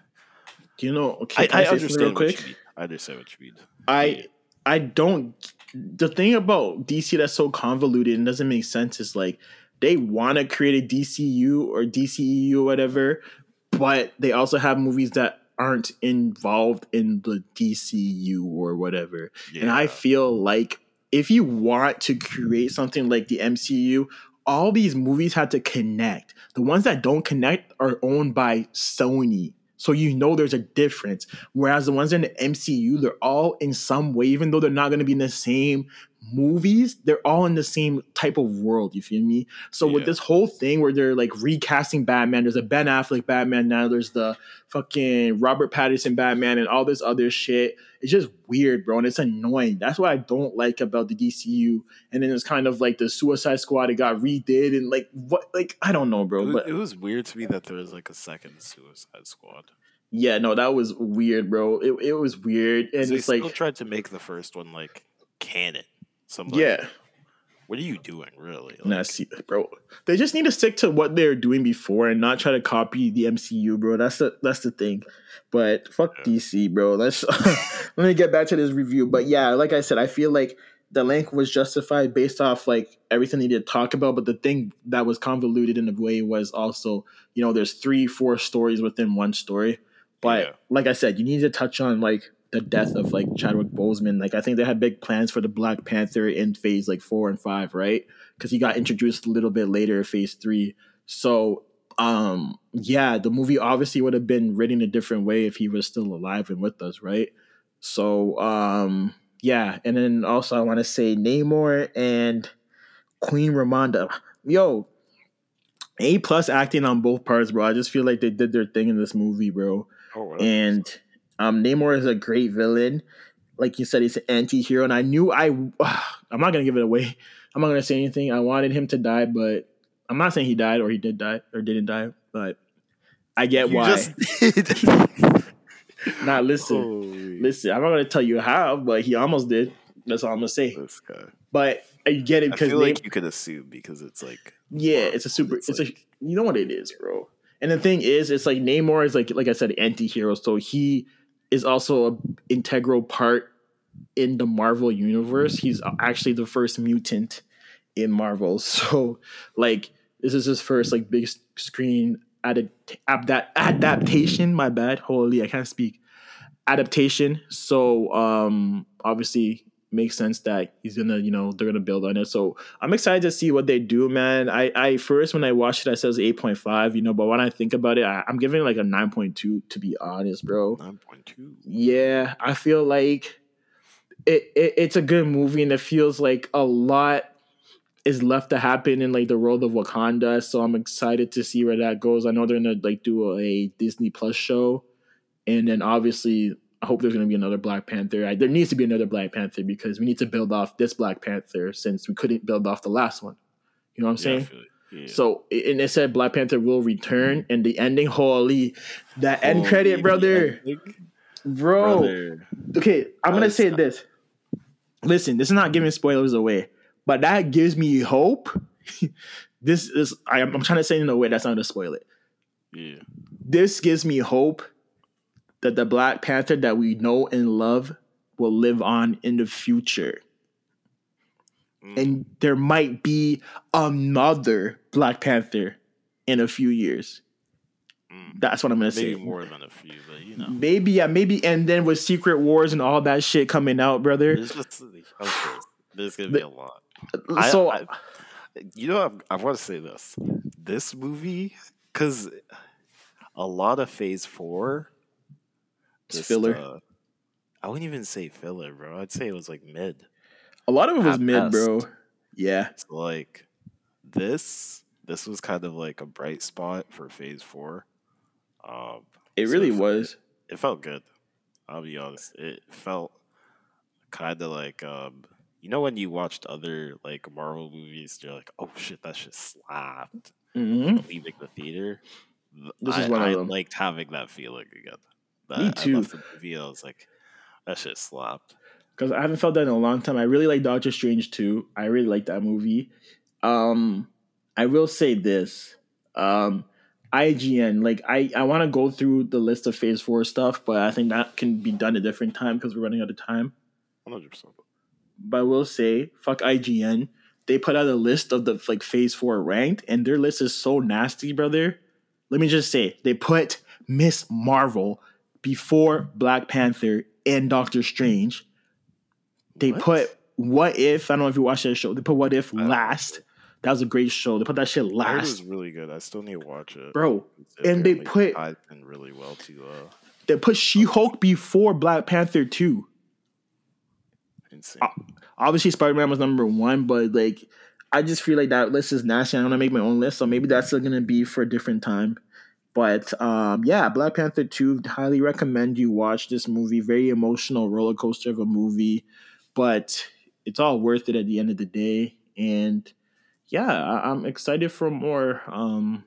Do you know? Okay, I, I say understand what you mean. I understand what you mean. I I don't. The thing about DC that's so convoluted and doesn't make sense is like they want to create a DCU or DCEU or whatever, but they also have movies that aren't involved in the DCU or whatever. And I feel like if you want to create something like the MCU, all these movies have to connect. The ones that don't connect are owned by Sony. So you know there's a difference. Whereas the ones in the MCU, they're all in some way, even though they're not going to be in the same movies, they're all in the same type of world. You feel me? So with this whole thing where they're like recasting Batman, there's a Ben Affleck Batman now, there's the fucking Robert Pattinson Batman and all this other shit. It's just weird, bro, and it's annoying. That's what I don't like about the DCU. And then it's kind of like the Suicide Squad. It got redid and like what? Like I don't know, It bro. was, But it was weird to me that there was like a second Suicide Squad. yeah, no, that was weird, bro. It it was weird, and they it's still like tried to make the first one like canon. So yeah. what are you doing, really? Like, Nah, see, bro. They just need to stick to what they were doing before and not try to copy the MCU, bro. That's the that's the thing. But fuck Yeah. DC, bro. Let's let me get back to this review. But yeah, like I said, I feel like the length was justified based off like everything they did talk about. But the thing that was convoluted in a way was also, you know, there's three, four stories within one story. But Yeah. like I said, you need to touch on like the death of like Chadwick Boseman. Like I think they had big plans for the Black Panther in phase like four and five, right? Because he got introduced a little bit later, phase three. So um yeah, the movie obviously would have been written a different way if he was still alive and with us, right? So um yeah, and then also I want to say Namor and Queen Ramonda. Yo, A plus acting on both parts, bro. I just feel like they did their thing in this movie, bro. oh. And um, Namor is a great villain. Like you said, he's an anti-hero, and I knew I. I'm not gonna give it away. I'm not gonna say anything. I wanted him to die, but I'm not saying he died or he did die or didn't die. But I get You why. just. Nah, listen, Holy listen. I'm not gonna tell you how, but he almost did. That's all I'm gonna say. But you get it because like you could assume because it's like Yeah, it's a super. It's It's, a. like- You know what it is, bro. And the thing is, it's like Namor is like like I said, anti-hero. So he is also a integral part in the Marvel universe. He's actually the first mutant in Marvel. So like this is his first like big screen adapt, adapt, adaptation. My bad. Holy, I can't speak. Adaptation. So um, obviously makes sense that he's gonna, you know, they're gonna build on it. So I'm excited to see what they do, man. I, I first when I watched it, I said it was 8.5, you know, but when I think about it, I, I'm giving it like a 9.2 to be honest, bro. Nine point two. Yeah, I feel like it, it it's a good movie and it feels like a lot is left to happen in like the world of Wakanda. So I'm excited to see where that goes. I know they're gonna like do a, a Disney Plus show, and then obviously I hope there's gonna be another Black Panther. I, there needs to be another Black Panther because we need to build off this Black Panther since we couldn't build off the last one. You know what I'm saying? it. Yeah. So and it said Black Panther will return, and the ending, holy, that end credit, brother, bro. brother. Okay, I'm gonna say this. Listen, this is not giving spoilers away, but that gives me hope. this is I, I'm trying to say in a way that's not gonna spoil it. Yeah. This gives me hope that the Black Panther that we know and love will live on in the future. Mm. And there might be another Black Panther in a few years. Mm. That's what I'm gonna Maybe say. more than a few, but you know. Maybe, yeah, maybe, and then with Secret Wars and all that shit coming out, brother. There's just of there's gonna be a lot. So I, you know, I, I want to say this. This movie, because a lot of Phase Four, just, filler. uh, I wouldn't even say filler, bro. I'd say it was like mid. a lot of it was at mid, bro. Yeah, So like this, this was kind of like a bright spot for Phase Four. Um, it So really if- was. it felt good. I'll be honest. It felt kind of like um, you know when you watched other like Marvel movies, you're like, oh shit, that shit slapped. hmm Leaving the theater. This I, is one of I them. liked having that feeling again. Me I- I too. left the movie. Was like, that shit slapped. Because I haven't felt that in a long time. I really like Doctor Strange too. I really like that movie. Um, I will say this. Um, IGN, like I, I want to go through the list of Phase Four stuff, but I think that can be done a different time because we're running out of time. One hundred percent. But I will say, fuck IGN. They put out a list of the like Phase Four ranked, and their list is so nasty, brother. Let me just say, they put Ms. Marvel before Black Panther and Doctor Strange. They What? put What If. I don't know if you watched that show. They put What If last. That was a great show. They put that shit heard it last, was really good. I still need to watch it, bro. It and they put- ties in really well to uh, They put She Hulk before Black Panther two. insane. Uh, obviously Spider Man was number one, but like I just feel like that list is nasty. I'm gonna make my own list, so maybe that's still gonna be for a different time. But um, yeah, Black Panther two. Highly recommend you watch this movie. Very emotional roller coaster of a movie, but it's all worth it at the end of the day. And yeah, I- I'm excited for more um,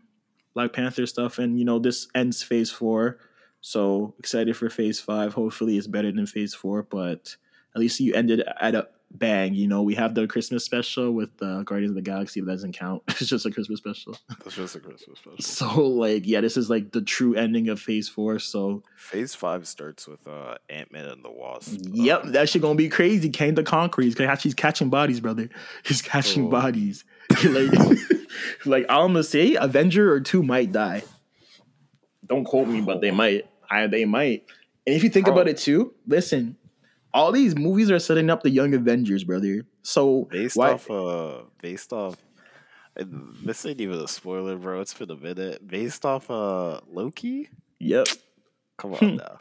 Black Panther stuff. And you know, this ends Phase four, so excited for Phase five. Hopefully, it's better than Phase four, but at least you ended at a bang. You know, we have the Christmas special with uh, Guardians of the Galaxy, but that doesn't count. It's just a Christmas special. That's just a Christmas special. So, like, yeah, this is like the true ending of Phase Four. So, Phase five starts with uh, Ant Man and the Wasp. yep, that shit gonna be crazy. Kang the Conqueror. He's he's catching bodies, brother. He's catching Oh. bodies. like, like I'm gonna say, Avenger or two might die. Don't quote me, but they might. I they might. And if you think Bro. about it too, listen, all these movies are setting up the Young Avengers, brother. So based why? off uh based off this ain't even a spoiler bro it's been a minute based off uh loki Yep. come on now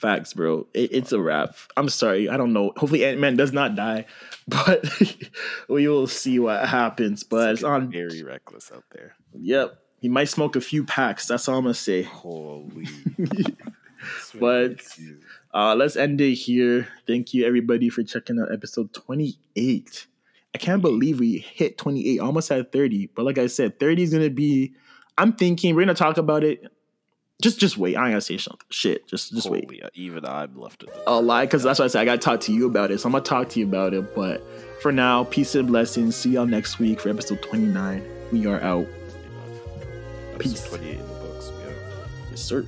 Facts, bro. It, it's a wrap. I'm sorry. I don't know. Hopefully, Ant Man does not die, but we will see what happens. But it's Looking on. very reckless out there Yep, he might smoke a few packs. That's all I'm gonna say. holy But- Uh, let's end it here. Thank you everybody for checking out episode 28. I can't believe we hit 28, almost at 30. But like I said, 30 is gonna be. I'm thinking we're gonna talk about it. Just, just wait. I ain't gonna say something. Shit. Just, just wait. holy, even i'm left the I'll lie because that's what I said. I gotta talk to you about it. So I'm gonna talk to you about it. But for now, peace and blessings. See y'all next week for episode 29. We are out. Episode Peace. 28 in the books. Yes, sir.